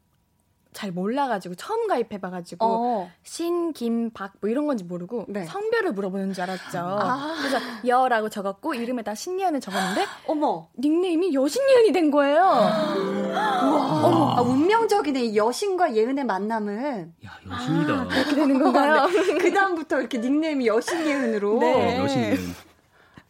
[SPEAKER 5] 잘 몰라가지고 처음 가입해봐가지고
[SPEAKER 1] 어.
[SPEAKER 5] 신, 김, 박 뭐 이런 건지 모르고
[SPEAKER 1] 네.
[SPEAKER 5] 성별을 물어보는 줄 알았죠.
[SPEAKER 1] 아.
[SPEAKER 5] 그래서 여라고 적었고 이름에다 신예은을 적었는데 [GASPS]
[SPEAKER 1] 어머.
[SPEAKER 5] 닉네임이 여신예은이 된 거예요. [GASPS]
[SPEAKER 1] 어머. 아, 운명적이네. 이 여신과 예은의 만남은.
[SPEAKER 2] 야, 여신이다.
[SPEAKER 5] 그렇게 되는 건가요? [LAUGHS]
[SPEAKER 1] 그 다음부터 이렇게 닉네임이 여신예은으로.
[SPEAKER 5] 네.
[SPEAKER 2] 어, 여신이은.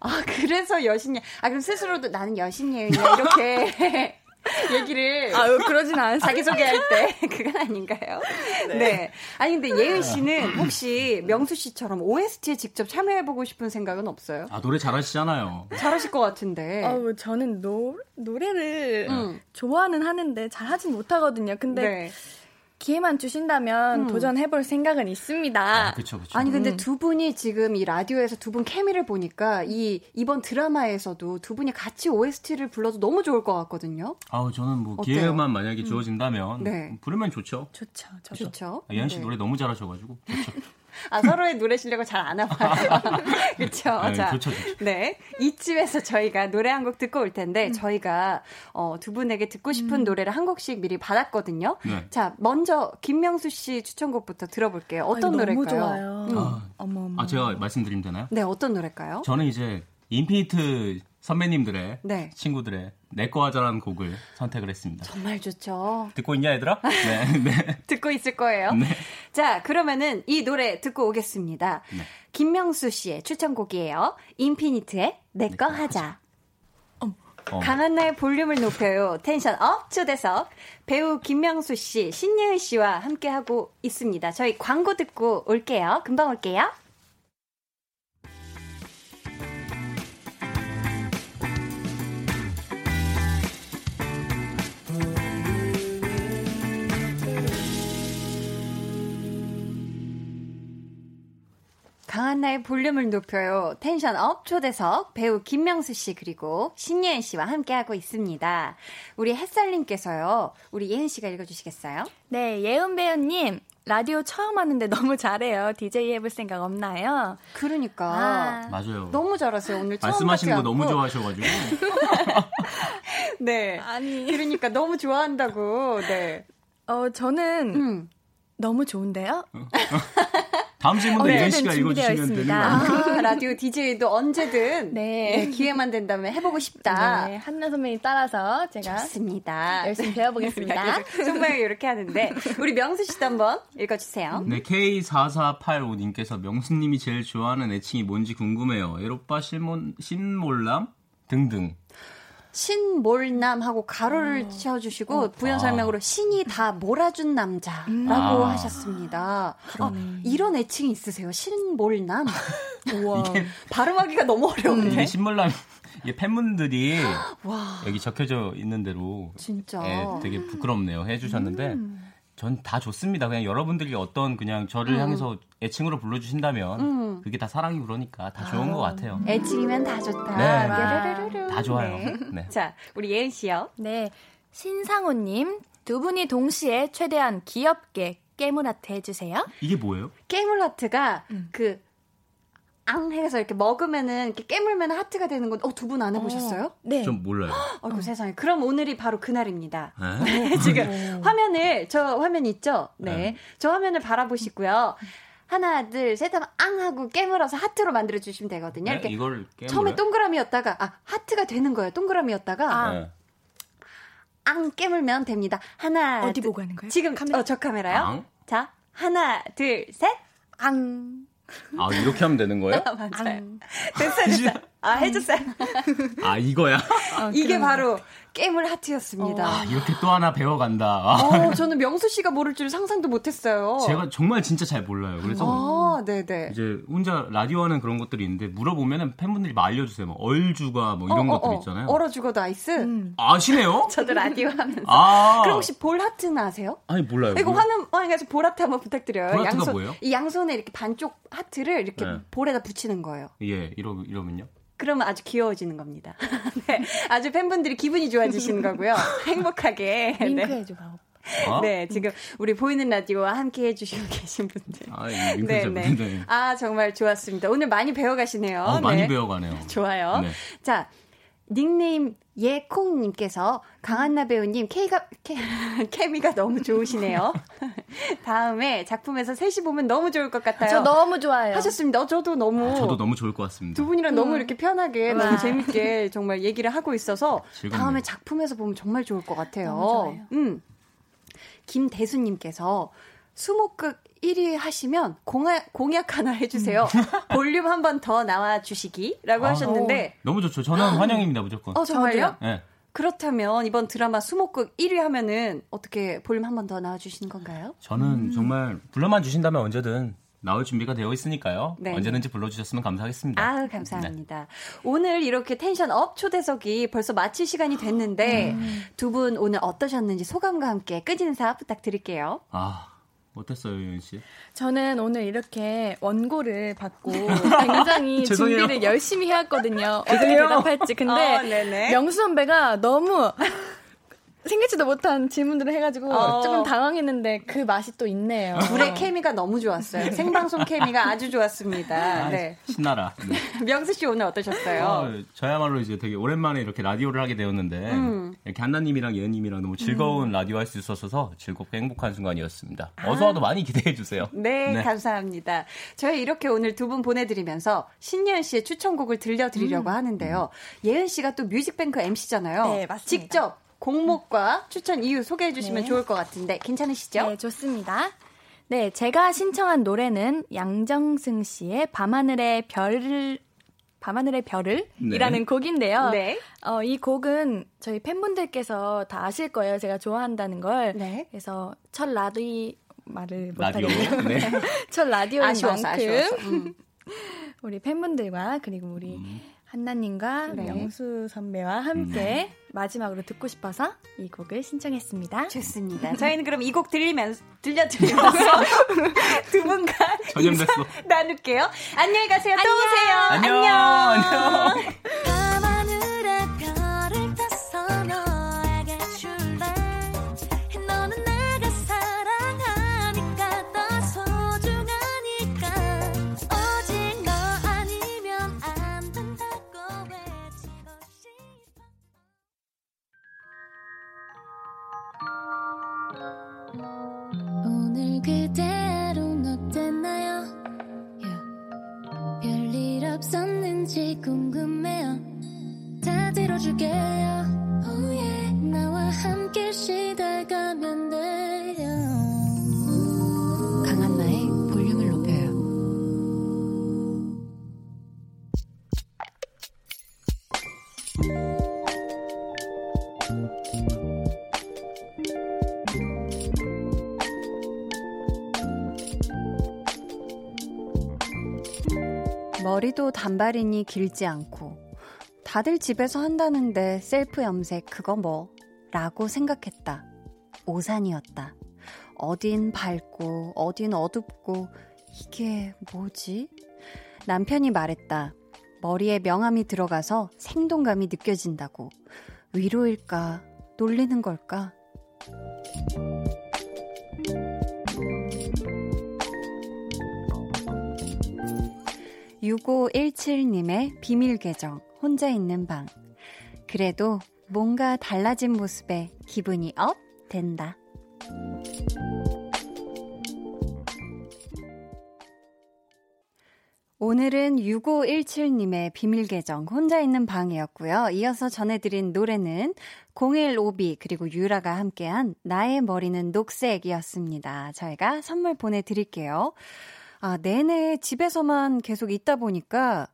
[SPEAKER 1] 아, 그래서 여신예. 아, 그럼 스스로도 나는 여신예은이야. 이렇게 [LAUGHS] 얘기를.
[SPEAKER 5] 아, 그러진 않았어요.
[SPEAKER 1] 자기 소개할 때 [LAUGHS] 그건 아닌가요? 네. 아니 근데 예은 씨는 혹시 명수 씨처럼 OST에 직접 참여해 보고 싶은 생각은 없어요?
[SPEAKER 2] 아, 노래 잘하시잖아요.
[SPEAKER 1] 잘하실 것 같은데.
[SPEAKER 5] 어우, 저는 노, 노래를
[SPEAKER 1] 음.
[SPEAKER 5] 좋아는 하는데 잘 하진 못하거든요. 근데
[SPEAKER 1] 네.
[SPEAKER 5] 기회만 주신다면
[SPEAKER 1] 음.
[SPEAKER 5] 도전해볼 생각은 있습니다.
[SPEAKER 2] 아, 그쵸, 그쵸.
[SPEAKER 1] 아니 근데
[SPEAKER 5] 음.
[SPEAKER 1] 두 분이 지금 이 라디오에서 두 분 케미를 보니까 이 이번 드라마에서도 두 분이 같이 OST를 불러도 너무 좋을 것 같거든요.
[SPEAKER 2] 아우, 저는 뭐
[SPEAKER 1] 어때요?
[SPEAKER 2] 기회만 만약에 주어진다면
[SPEAKER 1] 네.
[SPEAKER 2] 부르면 좋죠.
[SPEAKER 5] 좋죠. 저
[SPEAKER 1] 좋죠.
[SPEAKER 2] 아, 예은 씨
[SPEAKER 1] 네.
[SPEAKER 2] 노래 너무 잘하셔가지고. 좋죠. [LAUGHS]
[SPEAKER 1] 아 서로의 노래 실력을 잘 아나 봐요. 그렇죠.
[SPEAKER 2] 네,
[SPEAKER 1] 자,
[SPEAKER 2] 좋죠, 좋죠.
[SPEAKER 1] 네. 이쯤에서 저희가 노래 한 곡 듣고 올 텐데 저희가 어, 두 분에게 듣고 싶은 노래를 한 곡씩 미리 받았거든요.
[SPEAKER 2] 네.
[SPEAKER 1] 자, 먼저 김명수 씨 추천곡부터 들어볼게요. 어떤
[SPEAKER 5] 아니,
[SPEAKER 1] 노래일까요?
[SPEAKER 5] 너무 좋아요.
[SPEAKER 1] 음.
[SPEAKER 2] 아,
[SPEAKER 5] 어머, 어머.
[SPEAKER 2] 아, 제가 말씀드리면 되나요?
[SPEAKER 1] 네, 어떤 노래일까요?
[SPEAKER 2] 저는 이제 인피니트 선배님들의
[SPEAKER 1] 네.
[SPEAKER 2] 친구들의 내꺼 하자라는 곡을 선택을 했습니다.
[SPEAKER 1] 정말 좋죠.
[SPEAKER 2] 듣고 있냐 얘들아? [LAUGHS] 네, 네. [LAUGHS]
[SPEAKER 1] 듣고 있을 거예요.
[SPEAKER 2] 네.
[SPEAKER 1] 자, 그러면은 이 노래 듣고 오겠습니다.
[SPEAKER 2] 네.
[SPEAKER 1] 김명수 씨의 추천곡이에요. 인피니트의 내꺼
[SPEAKER 2] 내꺼
[SPEAKER 1] 하자.
[SPEAKER 2] 어.
[SPEAKER 1] 강한나의 볼륨을 높여요. tension up 초대석. 배우 김명수 씨, 신예은 씨와 함께하고 있습니다. 저희 광고 듣고 올게요. 금방 올게요. 한나의 볼륨을 높여요. tension up 초대석 배우 김명수 씨 그리고 신예은 씨와 함께하고 있습니다. 우리 햇살님께서요. 우리 예은 씨가 읽어주시겠어요?
[SPEAKER 5] 네, 예은 배우님. 라디오 처음 하는데 너무 잘해요. DJ 해볼 생각 없나요?
[SPEAKER 1] 그러니까
[SPEAKER 5] 아.
[SPEAKER 2] 맞아요.
[SPEAKER 1] 너무 잘하세요. 오늘 처음
[SPEAKER 2] 말씀하시는 거 너무. 좋아하셔가지고. [LAUGHS]
[SPEAKER 1] 네.
[SPEAKER 5] 아니.
[SPEAKER 1] 그러니까 너무 좋아한다고. 네.
[SPEAKER 5] 어, 저는
[SPEAKER 1] 음.
[SPEAKER 5] 너무 좋은데요? [LAUGHS]
[SPEAKER 2] 다음 질문도
[SPEAKER 5] 네.
[SPEAKER 2] 예은 씨가 읽어주시면 되는
[SPEAKER 5] 준비되어
[SPEAKER 2] 거 아니에요?
[SPEAKER 1] 아, [LAUGHS] 라디오 DJ도 언제든
[SPEAKER 5] 네.
[SPEAKER 1] 네, 기회만 된다면 해보고 싶다.
[SPEAKER 5] 네, 한나 선배님 따라서 제가
[SPEAKER 1] 좋습니다.
[SPEAKER 5] 열심히 배워보겠습니다. [LAUGHS]
[SPEAKER 1] 정말 이렇게 하는데 우리 명수 씨도 한번 읽어주세요.
[SPEAKER 2] 네, K4485님께서 명수님이 제일 좋아하는 애칭이 뭔지 궁금해요. 에로빠 실몬, 신몰람 등등.
[SPEAKER 1] 신몰남하고 가로를 치어주시고 부연 설명으로 신이 다 몰아준 남자라고
[SPEAKER 2] 아.
[SPEAKER 1] 하셨습니다. 아, 이런 애칭이 있으세요? 신몰남? [LAUGHS] 우와.
[SPEAKER 2] 이게-
[SPEAKER 1] 발음하기가 너무 어려운데.
[SPEAKER 2] 이게 신몰람, 이게 팬분들이 [GASPS]
[SPEAKER 1] 와,
[SPEAKER 2] 여기 적혀져 있는 대로
[SPEAKER 1] 진짜.
[SPEAKER 2] 예, 되게 부끄럽네요. 해주셨는데
[SPEAKER 1] 음.
[SPEAKER 2] 전 다 좋습니다. 그냥 여러분들이 어떤 그냥 저를 향해서 애칭으로 불러주신다면
[SPEAKER 1] 음.
[SPEAKER 2] 그게 다 사랑이 그러니까 다 좋은 것 같아요.
[SPEAKER 1] 애칭이면 다 좋다.
[SPEAKER 2] 네.
[SPEAKER 1] 뾰로로로로.
[SPEAKER 2] 다 좋아요.
[SPEAKER 1] 네.
[SPEAKER 2] 네. [LAUGHS]
[SPEAKER 1] 자, 우리 예은 씨요.
[SPEAKER 5] 네, 신상호님 두 분이 동시에 최대한 귀엽게 깨물아트 해주세요.
[SPEAKER 2] 이게 뭐예요?
[SPEAKER 1] 게임을 하트가 그 앙 해서 이렇게 먹으면은 이렇게 깨물면 하트가 되는 건, 어, 두 분 안 해보셨어요?
[SPEAKER 5] 네.
[SPEAKER 2] 좀 몰라요. [GASPS]
[SPEAKER 1] 어이구 세상에. 그럼 오늘이 바로 그날입니다.
[SPEAKER 2] 네? [LAUGHS]
[SPEAKER 1] 네, 지금 화면을, 저 화면 있죠? 네.
[SPEAKER 2] 네.
[SPEAKER 1] 저 화면을 바라보시고요. 하나, 둘, 셋 하면 앙 하고 깨물어서 하트로 만들어 주시면 되거든요.
[SPEAKER 2] 네?
[SPEAKER 1] 이렇게
[SPEAKER 2] 이걸 깨물어요?
[SPEAKER 1] 처음에 동그라미였다가, 아, 하트가 되는 거예요. 동그라미였다가,
[SPEAKER 2] 네.
[SPEAKER 1] 앙 깨물면 됩니다. 하나,
[SPEAKER 5] 어디
[SPEAKER 1] 둘-
[SPEAKER 5] 보고 하는 거예요?
[SPEAKER 1] 지금 어, 저 카메라요.
[SPEAKER 2] 앙?
[SPEAKER 1] 자, 하나, 둘, 셋, 앙.
[SPEAKER 2] 아 이렇게 하면 되는 거예요? [LAUGHS]
[SPEAKER 1] 맞아요. 됐어요, 됐어요. 아, 해줬어요.
[SPEAKER 2] 아 이거야? [LAUGHS]
[SPEAKER 1] 이게 바로 깨물 하트였습니다.
[SPEAKER 2] 아, 이렇게 또 하나 배워간다. 아,
[SPEAKER 1] 어, [LAUGHS] 저는 명수 씨가 모를 줄 상상도 못했어요.
[SPEAKER 2] 제가 정말 진짜 잘 몰라요. 그래서
[SPEAKER 1] 아, 네네.
[SPEAKER 2] 이제 혼자 라디오 하는 그런 것들이 있는데 물어보면은 팬분들이 막 알려주세요. 뭐 얼죽아 뭐 이런
[SPEAKER 1] 어, 어,
[SPEAKER 2] 것들
[SPEAKER 1] 어.
[SPEAKER 2] 있잖아요.
[SPEAKER 1] 얼어 죽어도 아이스.
[SPEAKER 5] 음.
[SPEAKER 2] 아시네요? [LAUGHS]
[SPEAKER 1] 저도 라디오 하면서.
[SPEAKER 2] 아.
[SPEAKER 1] 그럼 혹시 볼 하트는 아세요?
[SPEAKER 2] 아니 몰라요.
[SPEAKER 1] 이거
[SPEAKER 2] 뭐-
[SPEAKER 1] 화면 화면에서 볼 하트 한번 부탁드려요.
[SPEAKER 2] 볼 하트가
[SPEAKER 1] 양손,
[SPEAKER 2] 뭐예요?
[SPEAKER 1] 이 양손에 이렇게 반쪽 하트를 이렇게
[SPEAKER 2] 네.
[SPEAKER 1] 볼에다 붙이는 거예요.
[SPEAKER 2] 예, 이러 이러면요.
[SPEAKER 1] 그러면 아주 귀여워지는 겁니다. [LAUGHS] 네, 아주 팬분들이 기분이 좋아지시는 거고요. [LAUGHS] 행복하게.
[SPEAKER 5] 윙크
[SPEAKER 1] 네.
[SPEAKER 5] 해줘 봐.
[SPEAKER 2] 어?
[SPEAKER 1] 네, 지금 우리 보이는 라디오와 함께 해주시고 계신 분들.
[SPEAKER 2] 아, 이 윙크
[SPEAKER 1] 네,
[SPEAKER 2] 잘
[SPEAKER 1] 네. 아, 정말 좋았습니다. 오늘 많이 배워가시네요.
[SPEAKER 2] 어, 많이
[SPEAKER 1] 네.
[SPEAKER 2] 배워가네요.
[SPEAKER 1] 좋아요.
[SPEAKER 2] 네.
[SPEAKER 1] 자, 닉네임 예콩님께서 강한나 배우님 케이가 케, [LAUGHS] 케미가 너무 좋으시네요. [LAUGHS] 다음에 작품에서 셋이 보면 너무 좋을 것 같아요.
[SPEAKER 5] 저 너무 좋아요.
[SPEAKER 1] 하셨습니다. 어, 저도 너무
[SPEAKER 2] 아, 저도 너무 좋을 것 같습니다.
[SPEAKER 1] 두 분이랑 너무 이렇게 편하게
[SPEAKER 5] 와.
[SPEAKER 1] 너무 재밌게 정말 얘기를 하고 있어서
[SPEAKER 2] 즐겁네요.
[SPEAKER 1] 다음에 작품에서 보면 정말 좋을 것 같아요.
[SPEAKER 5] 너무 좋아요.
[SPEAKER 1] 음. 김대수님께서 수목극 1위 하시면 공약, 공약 하나 해주세요. [LAUGHS] 볼륨 한 번 더 나와 주시기라고
[SPEAKER 2] 아,
[SPEAKER 1] 하셨는데,
[SPEAKER 2] 너무 좋죠. 저는 환영입니다, 무조건.
[SPEAKER 1] 어 정말요?
[SPEAKER 2] 네.
[SPEAKER 1] 그렇다면 이번 드라마 수목극 1위 하면은 어떻게 볼륨 한 번 더 나와 주시는 건가요?
[SPEAKER 2] 저는 정말 불러만 주신다면 언제든 나올 준비가 되어 있으니까요.
[SPEAKER 1] 네.
[SPEAKER 2] 언제든지 불러주셨으면 감사하겠습니다.
[SPEAKER 1] 아유, 감사합니다. 오늘 이렇게 tension up 초대석이 벌써 마칠 시간이 됐는데 두분 오늘 어떠셨는지 소감과 함께 끝 인사 부탁드릴게요.
[SPEAKER 2] 아, 어땠어요, 유현 씨?
[SPEAKER 5] 저는 오늘 이렇게 원고를 받고 [LAUGHS] 굉장히. [LAUGHS] 준비를 열심히 해왔거든요. 어떻게 대답할지. 근데
[SPEAKER 1] 어.
[SPEAKER 5] 명수 선배가 너무 생기지도 못한 질문들을 해가지고
[SPEAKER 1] 어.
[SPEAKER 5] 조금 당황했는데 그 맛이 또 있네요.
[SPEAKER 1] 둘의 케미가 너무 좋았어요. 생방송 케미가 아주 좋았습니다. 네.
[SPEAKER 2] 신나라. 네. [LAUGHS]
[SPEAKER 1] 명수 씨 오늘 어떠셨어요?
[SPEAKER 2] 어, 저야말로 이제 되게 오랜만에 이렇게 라디오를 하게 되었는데
[SPEAKER 1] 음.
[SPEAKER 2] 이렇게 한나님이랑 예은님이랑 너무 즐거운 라디오 할 수 있어서 즐겁고 행복한 순간이었습니다. 어서 와도 많이 기대해 주세요.
[SPEAKER 1] 아. 네, 감사합니다. 저희 이렇게 오늘 두 분 보내드리면서 신예은 씨의 추천곡을 들려드리려고 하는데요. 예은 씨가 또 뮤직뱅크 MC잖아요.
[SPEAKER 5] 네, 맞습니다.
[SPEAKER 1] 직접 곡목과 추천 이유 소개해 주시면
[SPEAKER 5] 네.
[SPEAKER 1] 좋을 것 같은데 괜찮으시죠?
[SPEAKER 5] 네, 좋습니다. 네, 제가 신청한 노래는 양정승 씨의 밤하늘의 별을 밤하늘의 별을
[SPEAKER 2] 네.
[SPEAKER 5] 이라는 곡인데요.
[SPEAKER 1] 네.
[SPEAKER 5] 어, 이 곡은 저희 팬분들께서 다 아실 거예요. 제가 좋아한다는 걸.
[SPEAKER 1] 네.
[SPEAKER 5] 그래서 첫 라디 말을
[SPEAKER 2] 라디오.
[SPEAKER 5] 못하겠네요.
[SPEAKER 2] 네. [LAUGHS]
[SPEAKER 5] 첫 라디오인
[SPEAKER 1] 아쉬워서
[SPEAKER 5] 만큼
[SPEAKER 1] 아쉬워서. 음.
[SPEAKER 5] 우리 팬분들과 그리고 우리 한나님과
[SPEAKER 1] 네.
[SPEAKER 5] 명수 선배와 함께 마지막으로 듣고 싶어서 이 곡을 신청했습니다.
[SPEAKER 1] 좋습니다. 저희는 그럼 이 곡 들리면서 들려드리면서 [LAUGHS] 두 분과
[SPEAKER 2] 전염됐어.
[SPEAKER 1] 인사 나눌게요. 안녕히 가세요. 또 오세요.
[SPEAKER 2] 안녕. 안녕. [LAUGHS]
[SPEAKER 7] 다 들어줄게요. Oh yeah. 나와 함께 시달가면 돼요.
[SPEAKER 1] 강한나의 볼륨을 높여요. 머리도 단발이니 길지 않고 다들 집에서 한다는데 셀프 염색 그거 뭐 라고 생각했다. 오산이었다. 어딘 밝고 어딘 어둡고 이게 뭐지? 남편이 말했다. 머리에 명암이 들어가서 생동감이 느껴진다고. 위로일까? 놀리는 걸까? 6517님의 비밀 계정, 혼자 있는 방. 그래도 뭔가 달라진 모습에 기분이 up 된다. 오늘은 6517님의 비밀 계정 혼자 있는 방이었고요. 이어서 전해드린 노래는 015B 그리고 유라가 함께한 나의 머리는 녹색이었습니다. 저희가 선물 보내드릴게요. 아, 내내 집에서만 계속 있다 보니까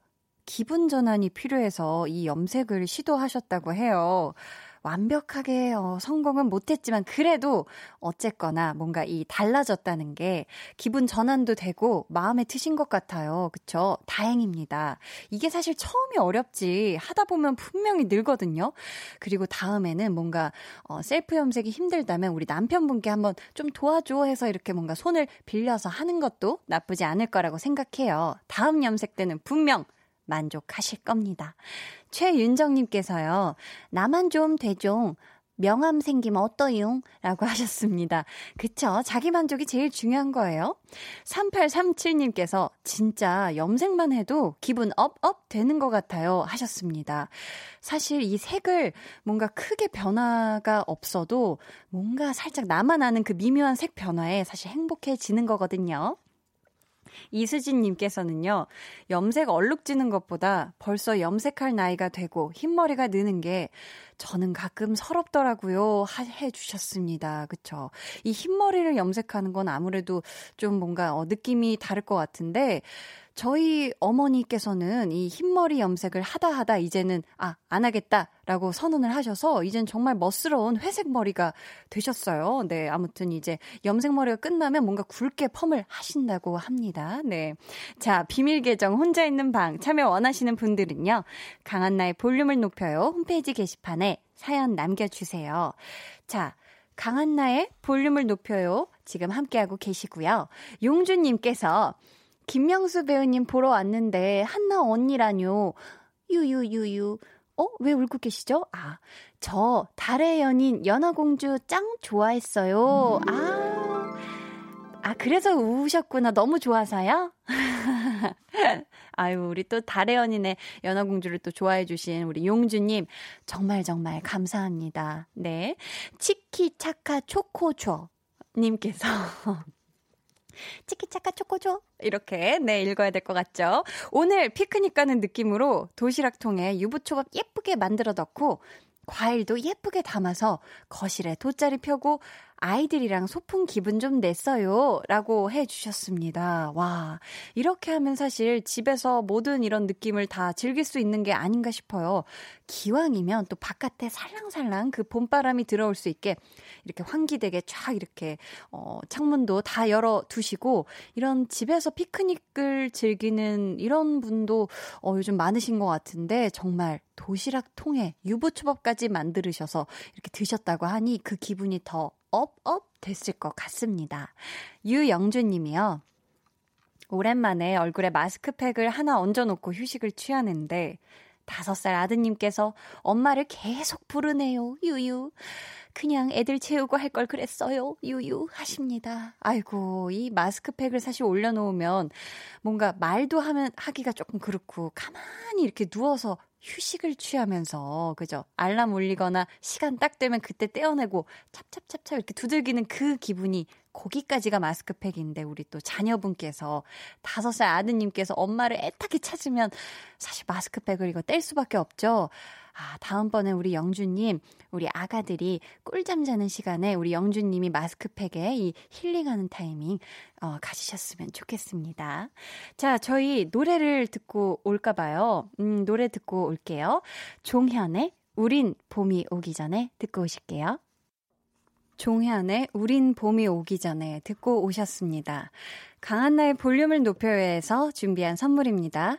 [SPEAKER 1] 기분 전환이 필요해서 이 염색을 시도하셨다고 해요. 완벽하게 어, 성공은 못했지만 그래도 어쨌거나 뭔가 이 달라졌다는 게 기분 전환도 되고 마음에 드신 것 같아요. 그쵸? 다행입니다. 이게 사실 처음이 어렵지 하다 보면 분명히 늘거든요. 그리고 다음에는 뭔가 어, 셀프 염색이 힘들다면 우리 남편분께 한번 좀 도와줘 해서 이렇게 뭔가 손을 빌려서 하는 것도 나쁘지 않을 거라고 생각해요. 다음 염색 때는 분명 만족하실 겁니다. 최윤정님께서요, 나만 좀 되종. 명함 생기면 어떠용? 라고 하셨습니다. 그쵸? 자기 만족이 제일 중요한 거예요. 3837님께서 진짜 염색만 해도 기분 업업 되는 것 같아요. 하셨습니다. 사실 이 색을 뭔가 크게 변화가 없어도 뭔가 살짝 나만 아는 그 미묘한 색 변화에 사실 행복해지는 거거든요. 이수진님께서는요, 염색 얼룩지는 것보다 벌써 염색할 나이가 되고 흰머리가 느는 게 저는 가끔 서럽더라고요. 하, 해 주셨습니다. 그쵸. 이 흰머리를 염색하는 건 아무래도 좀 뭔가 어, 느낌이 다를 것 같은데, 저희 어머니께서는 이 흰머리 염색을 하다 하다 이제는 아, 안 하겠다라고 선언을 하셔서 이젠 정말 멋스러운 회색 머리가 되셨어요. 네, 아무튼 이제 염색 머리가 끝나면 뭔가 굵게 펌을 하신다고 합니다. 네. 자, 비밀 계정 혼자 있는 방 참여 원하시는 분들은요. 강한나의 볼륨을 높여요. 홈페이지 게시판에 사연 남겨 주세요. 자, 강한나의 볼륨을 높여요. 지금 함께하고 계시고요. 용주님께서 김명수 배우님 보러 왔는데 한나 언니라뇨. 유유유유. 어? 왜 울고 계시죠? 아, 저 달의 연인 연하공주 짱 좋아했어요. 아. 아, 그래서 우셨구나. 너무 좋아서요? [LAUGHS] 아유, 우리 또 달의 연인의 연하공주를 또 좋아해주신 우리 용주님, 정말 정말 감사합니다. 네. 치키차카 초코초 님께서 [LAUGHS] 치키차카 초코죠? 이렇게, 네, 읽어야 될 것 같죠? 오늘 피크닉 가는 느낌으로 도시락통에 유부초밥 예쁘게 만들어 넣고, 과일도 예쁘게 담아서 거실에 돗자리 펴고 아이들이랑 소풍 기분 좀 냈어요. 라고 해 주셨습니다. 와, 이렇게 하면 사실 집에서 모든 이런 느낌을 다 즐길 수 있는 게 아닌가 싶어요. 기왕이면 또 바깥에 살랑살랑 그 봄바람이 들어올 수 있게 이렇게 환기되게 쫙 이렇게, 어, 창문도 다 열어 두시고 이런 집에서 피크닉을 즐기는 이런 분도 어, 요즘 많으신 것 같은데 정말 도시락 통에 유부초밥까지 만들으셔서 이렇게 드셨다고 하니 그 기분이 더 업업 됐을 것 같습니다. 유영준 님이요. 오랜만에 얼굴에 마스크팩을 하나 얹어놓고 휴식을 취하는데 다섯 살 아드님께서 엄마를 계속 부르네요. 유유. 그냥 애들 채우고 할 걸 그랬어요. 유유 하십니다. 아이고, 이 마스크팩을 사실 올려놓으면 뭔가 말도 하면 하기가 조금 그렇고 가만히 이렇게 누워서 휴식을 취하면서 그죠? 알람 울리거나 시간 딱 되면 그때 떼어내고 찹찹찹찹 이렇게 두들기는 그 기분이 거기까지가 마스크팩인데 우리 또 자녀분께서 다섯 살 아드님께서 엄마를 애타게 찾으면 사실 마스크팩을 이거 뗄 수밖에 없죠. 아, 다음번에 우리 영주님, 우리 아가들이 꿀잠 자는 시간에 우리 영주님이 마스크팩에 이 힐링하는 타이밍, 어, 가지셨으면 좋겠습니다. 자, 저희 노래를 듣고 올까봐요. 음, 노래 듣고 올게요. 종현의 우린 봄이 오기 전에 듣고 오실게요. 종현의 우린 봄이 오기 전에 듣고 오셨습니다. 강한나의 볼륨을 높여요에서 준비한 선물입니다.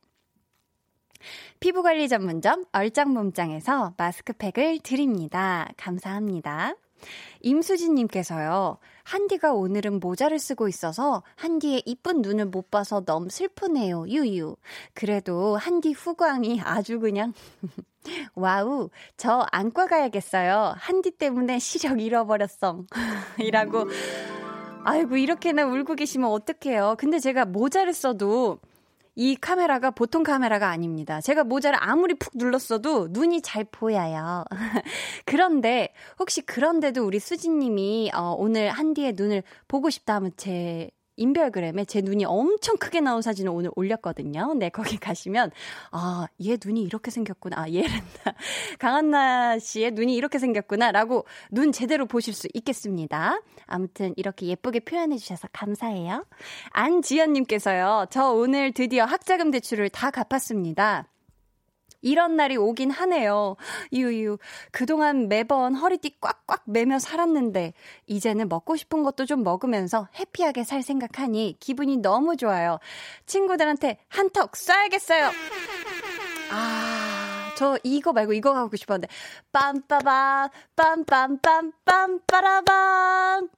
[SPEAKER 1] 피부관리 전문점 얼짱몸짱에서 마스크팩을 드립니다. 감사합니다. 임수진님께서요, 한디가 오늘은 모자를 쓰고 있어서 한디의 이쁜 눈을 못 봐서 너무 슬프네요, 유유. 그래도 한디 후광이 아주 그냥, [LAUGHS] 와우, 저 안과 가야겠어요. 한디 때문에 시력 잃어버렸어. [LAUGHS] 이라고. 아이고, 이렇게나 울고 계시면 어떡해요. 근데 제가 모자를 써도 이 카메라가 보통 카메라가 아닙니다. 제가 모자를 아무리 푹 눌렀어도 눈이 잘 보여요. [LAUGHS] 그런데 혹시 그런데도 우리 수진님이 어, 오늘 한디의 눈을 보고 싶다 하면 제 인별그램에 제 눈이 엄청 크게 나온 사진을 오늘 올렸거든요. 네, 거기 가시면, 아, 얘 눈이 이렇게 생겼구나. 아, 얘란다. [LAUGHS] 강한나 씨의 눈이 이렇게 생겼구나. 라고 눈 제대로 보실 수 있겠습니다. 아무튼 이렇게 예쁘게 표현해 주셔서 감사해요. 안지연 님께서요, 저 오늘 드디어 학자금 대출을 다 갚았습니다. 이런 날이 오긴 하네요. 유유. 그동안 매번 허리띠 꽉꽉 매며 살았는데, 이제는 먹고 싶은 것도 좀 먹으면서 해피하게 살 생각하니 기분이 너무 좋아요. 친구들한테 한턱 쏴야겠어요. 아, 저 이거 말고 이거 하고 싶었는데. 빰빠밤, 빰빰빰, 빰빠라밤.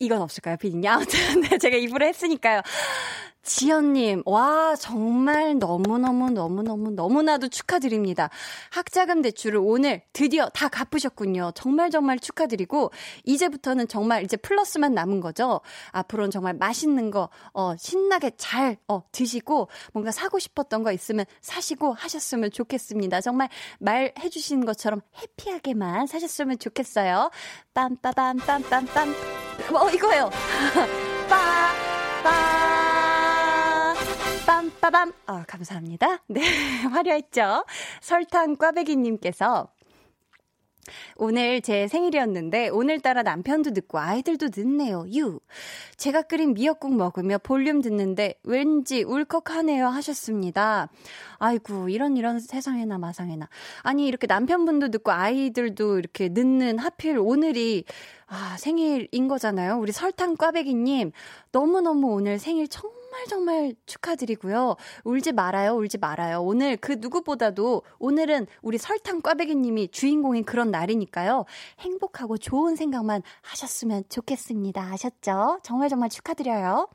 [SPEAKER 1] 이건 없을까요, 피디님? 아무튼, [LAUGHS] 네, 제가 입으로 했으니까요. 지연님, 와, 정말 너무너무 너무너무 너무나도 축하드립니다. 학자금 대출을 오늘 드디어 다 갚으셨군요. 정말 정말 축하드리고, 이제부터는 정말 이제 플러스만 남은 거죠. 앞으로는 정말 맛있는 거, 어, 신나게 잘, 어, 드시고, 뭔가 사고 싶었던 거 있으면 사시고 하셨으면 좋겠습니다. 정말 말해주신 것처럼 해피하게만 사셨으면 좋겠어요. 빰빠밤, 빰빰빰. 어, 이거요. [LAUGHS] 빠, 빠. 빰빠밤. 아, 감사합니다. 네, [LAUGHS] 화려했죠? 설탕 꽈배기님께서 오늘 제 생일이었는데 오늘따라 남편도 늦고 아이들도 늦네요. 유. 제가 끓인 미역국 먹으며 볼륨 듣는데 왠지 울컥하네요 하셨습니다. 아이고 이런 이런 세상에나 마상에나. 아니 이렇게 남편분도 늦고 아이들도 이렇게 늦는 하필 오늘이 아 생일인 거잖아요. 우리 설탕 꽈배기 님 너무너무 오늘 생일 정말 정말 정말 축하드리고요. 울지 말아요, 울지 말아요. 오늘 그 누구보다도 오늘은 우리 설탕 꽈배기님이 주인공인 그런 날이니까요. 행복하고 좋은 생각만 하셨으면 좋겠습니다. 아셨죠? 정말 정말 축하드려요.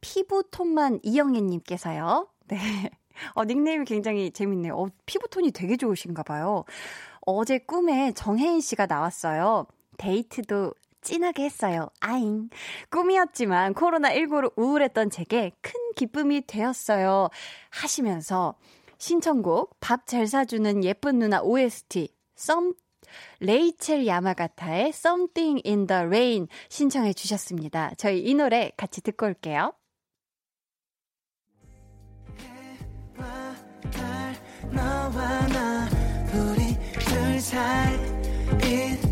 [SPEAKER 1] 피부톤만 이영애님께서요. 네. [LAUGHS] 어, 닉네임이 굉장히 재밌네요. 어, 피부톤이 되게 좋으신가 봐요. 어제 꿈에 정혜인 씨가 나왔어요. 데이트도 진하게 했어요. 아잉. 꿈이었지만 코로나19로 우울했던 제게 큰 기쁨이 되었어요. 하시면서 신청곡 밥 잘 사주는 예쁜 누나 OST 썸 레이첼 야마가타의 Something in the Rain 신청해 주셨습니다. 저희 이 노래 같이 듣고 올게요. 너와 나 우리 둘 사이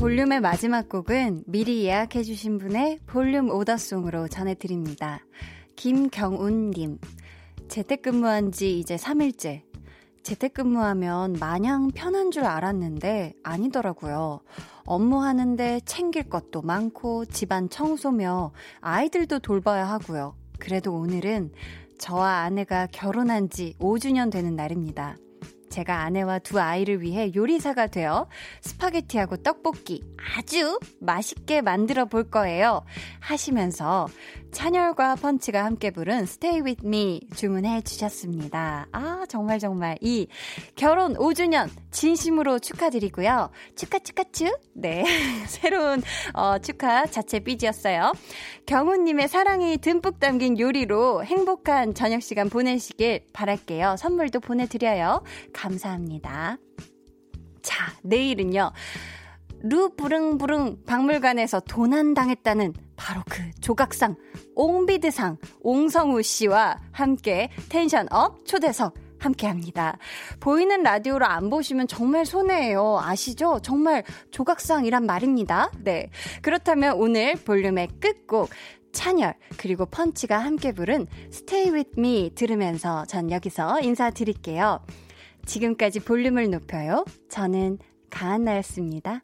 [SPEAKER 1] 볼륨의 마지막 곡은 미리 예약해주신 분의 볼륨 오더송으로 전해드립니다. 김경운님. 재택근무한 지 이제 3일째. 재택근무하면 마냥 편한 줄 알았는데 아니더라고요. 업무하는데 챙길 것도 많고 집안 청소며 아이들도 돌봐야 하고요. 그래도 오늘은 저와 아내가 결혼한 지 5주년 되는 날입니다. 제가 아내와 두 아이를 위해 요리사가 되어 스파게티하고 떡볶이 아주 맛있게 만들어 볼 거예요. 하시면서 찬열과 펀치가 함께 부른 Stay With Me 주문해 주셨습니다. 아, 정말 정말 이 결혼 5주년 진심으로 축하드리고요. 축하, 축하, 축. 네. [LAUGHS] 새로운, 어, 축하 자체 삐지였어요. 경우 님의 사랑이 듬뿍 담긴 요리로 행복한 저녁 시간 보내시길 바랄게요. 선물도 보내 드려요. 감사합니다. 자, 내일은요. 루부릉부릉 박물관에서 도난당했다는 바로 그 조각상, 옹비드상, 옹성우 씨와 함께 텐션업 초대석 함께 합니다. 보이는 라디오로 안 보시면 정말 손해예요. 아시죠? 정말 조각상이란 말입니다. 네. 그렇다면 오늘 볼륨의 끝곡 찬열 그리고 펀치가 함께 부른 Stay With Me 들으면서 전 여기서 인사드릴게요. 지금까지 볼륨을 높여요. 저는 가한나였습니다.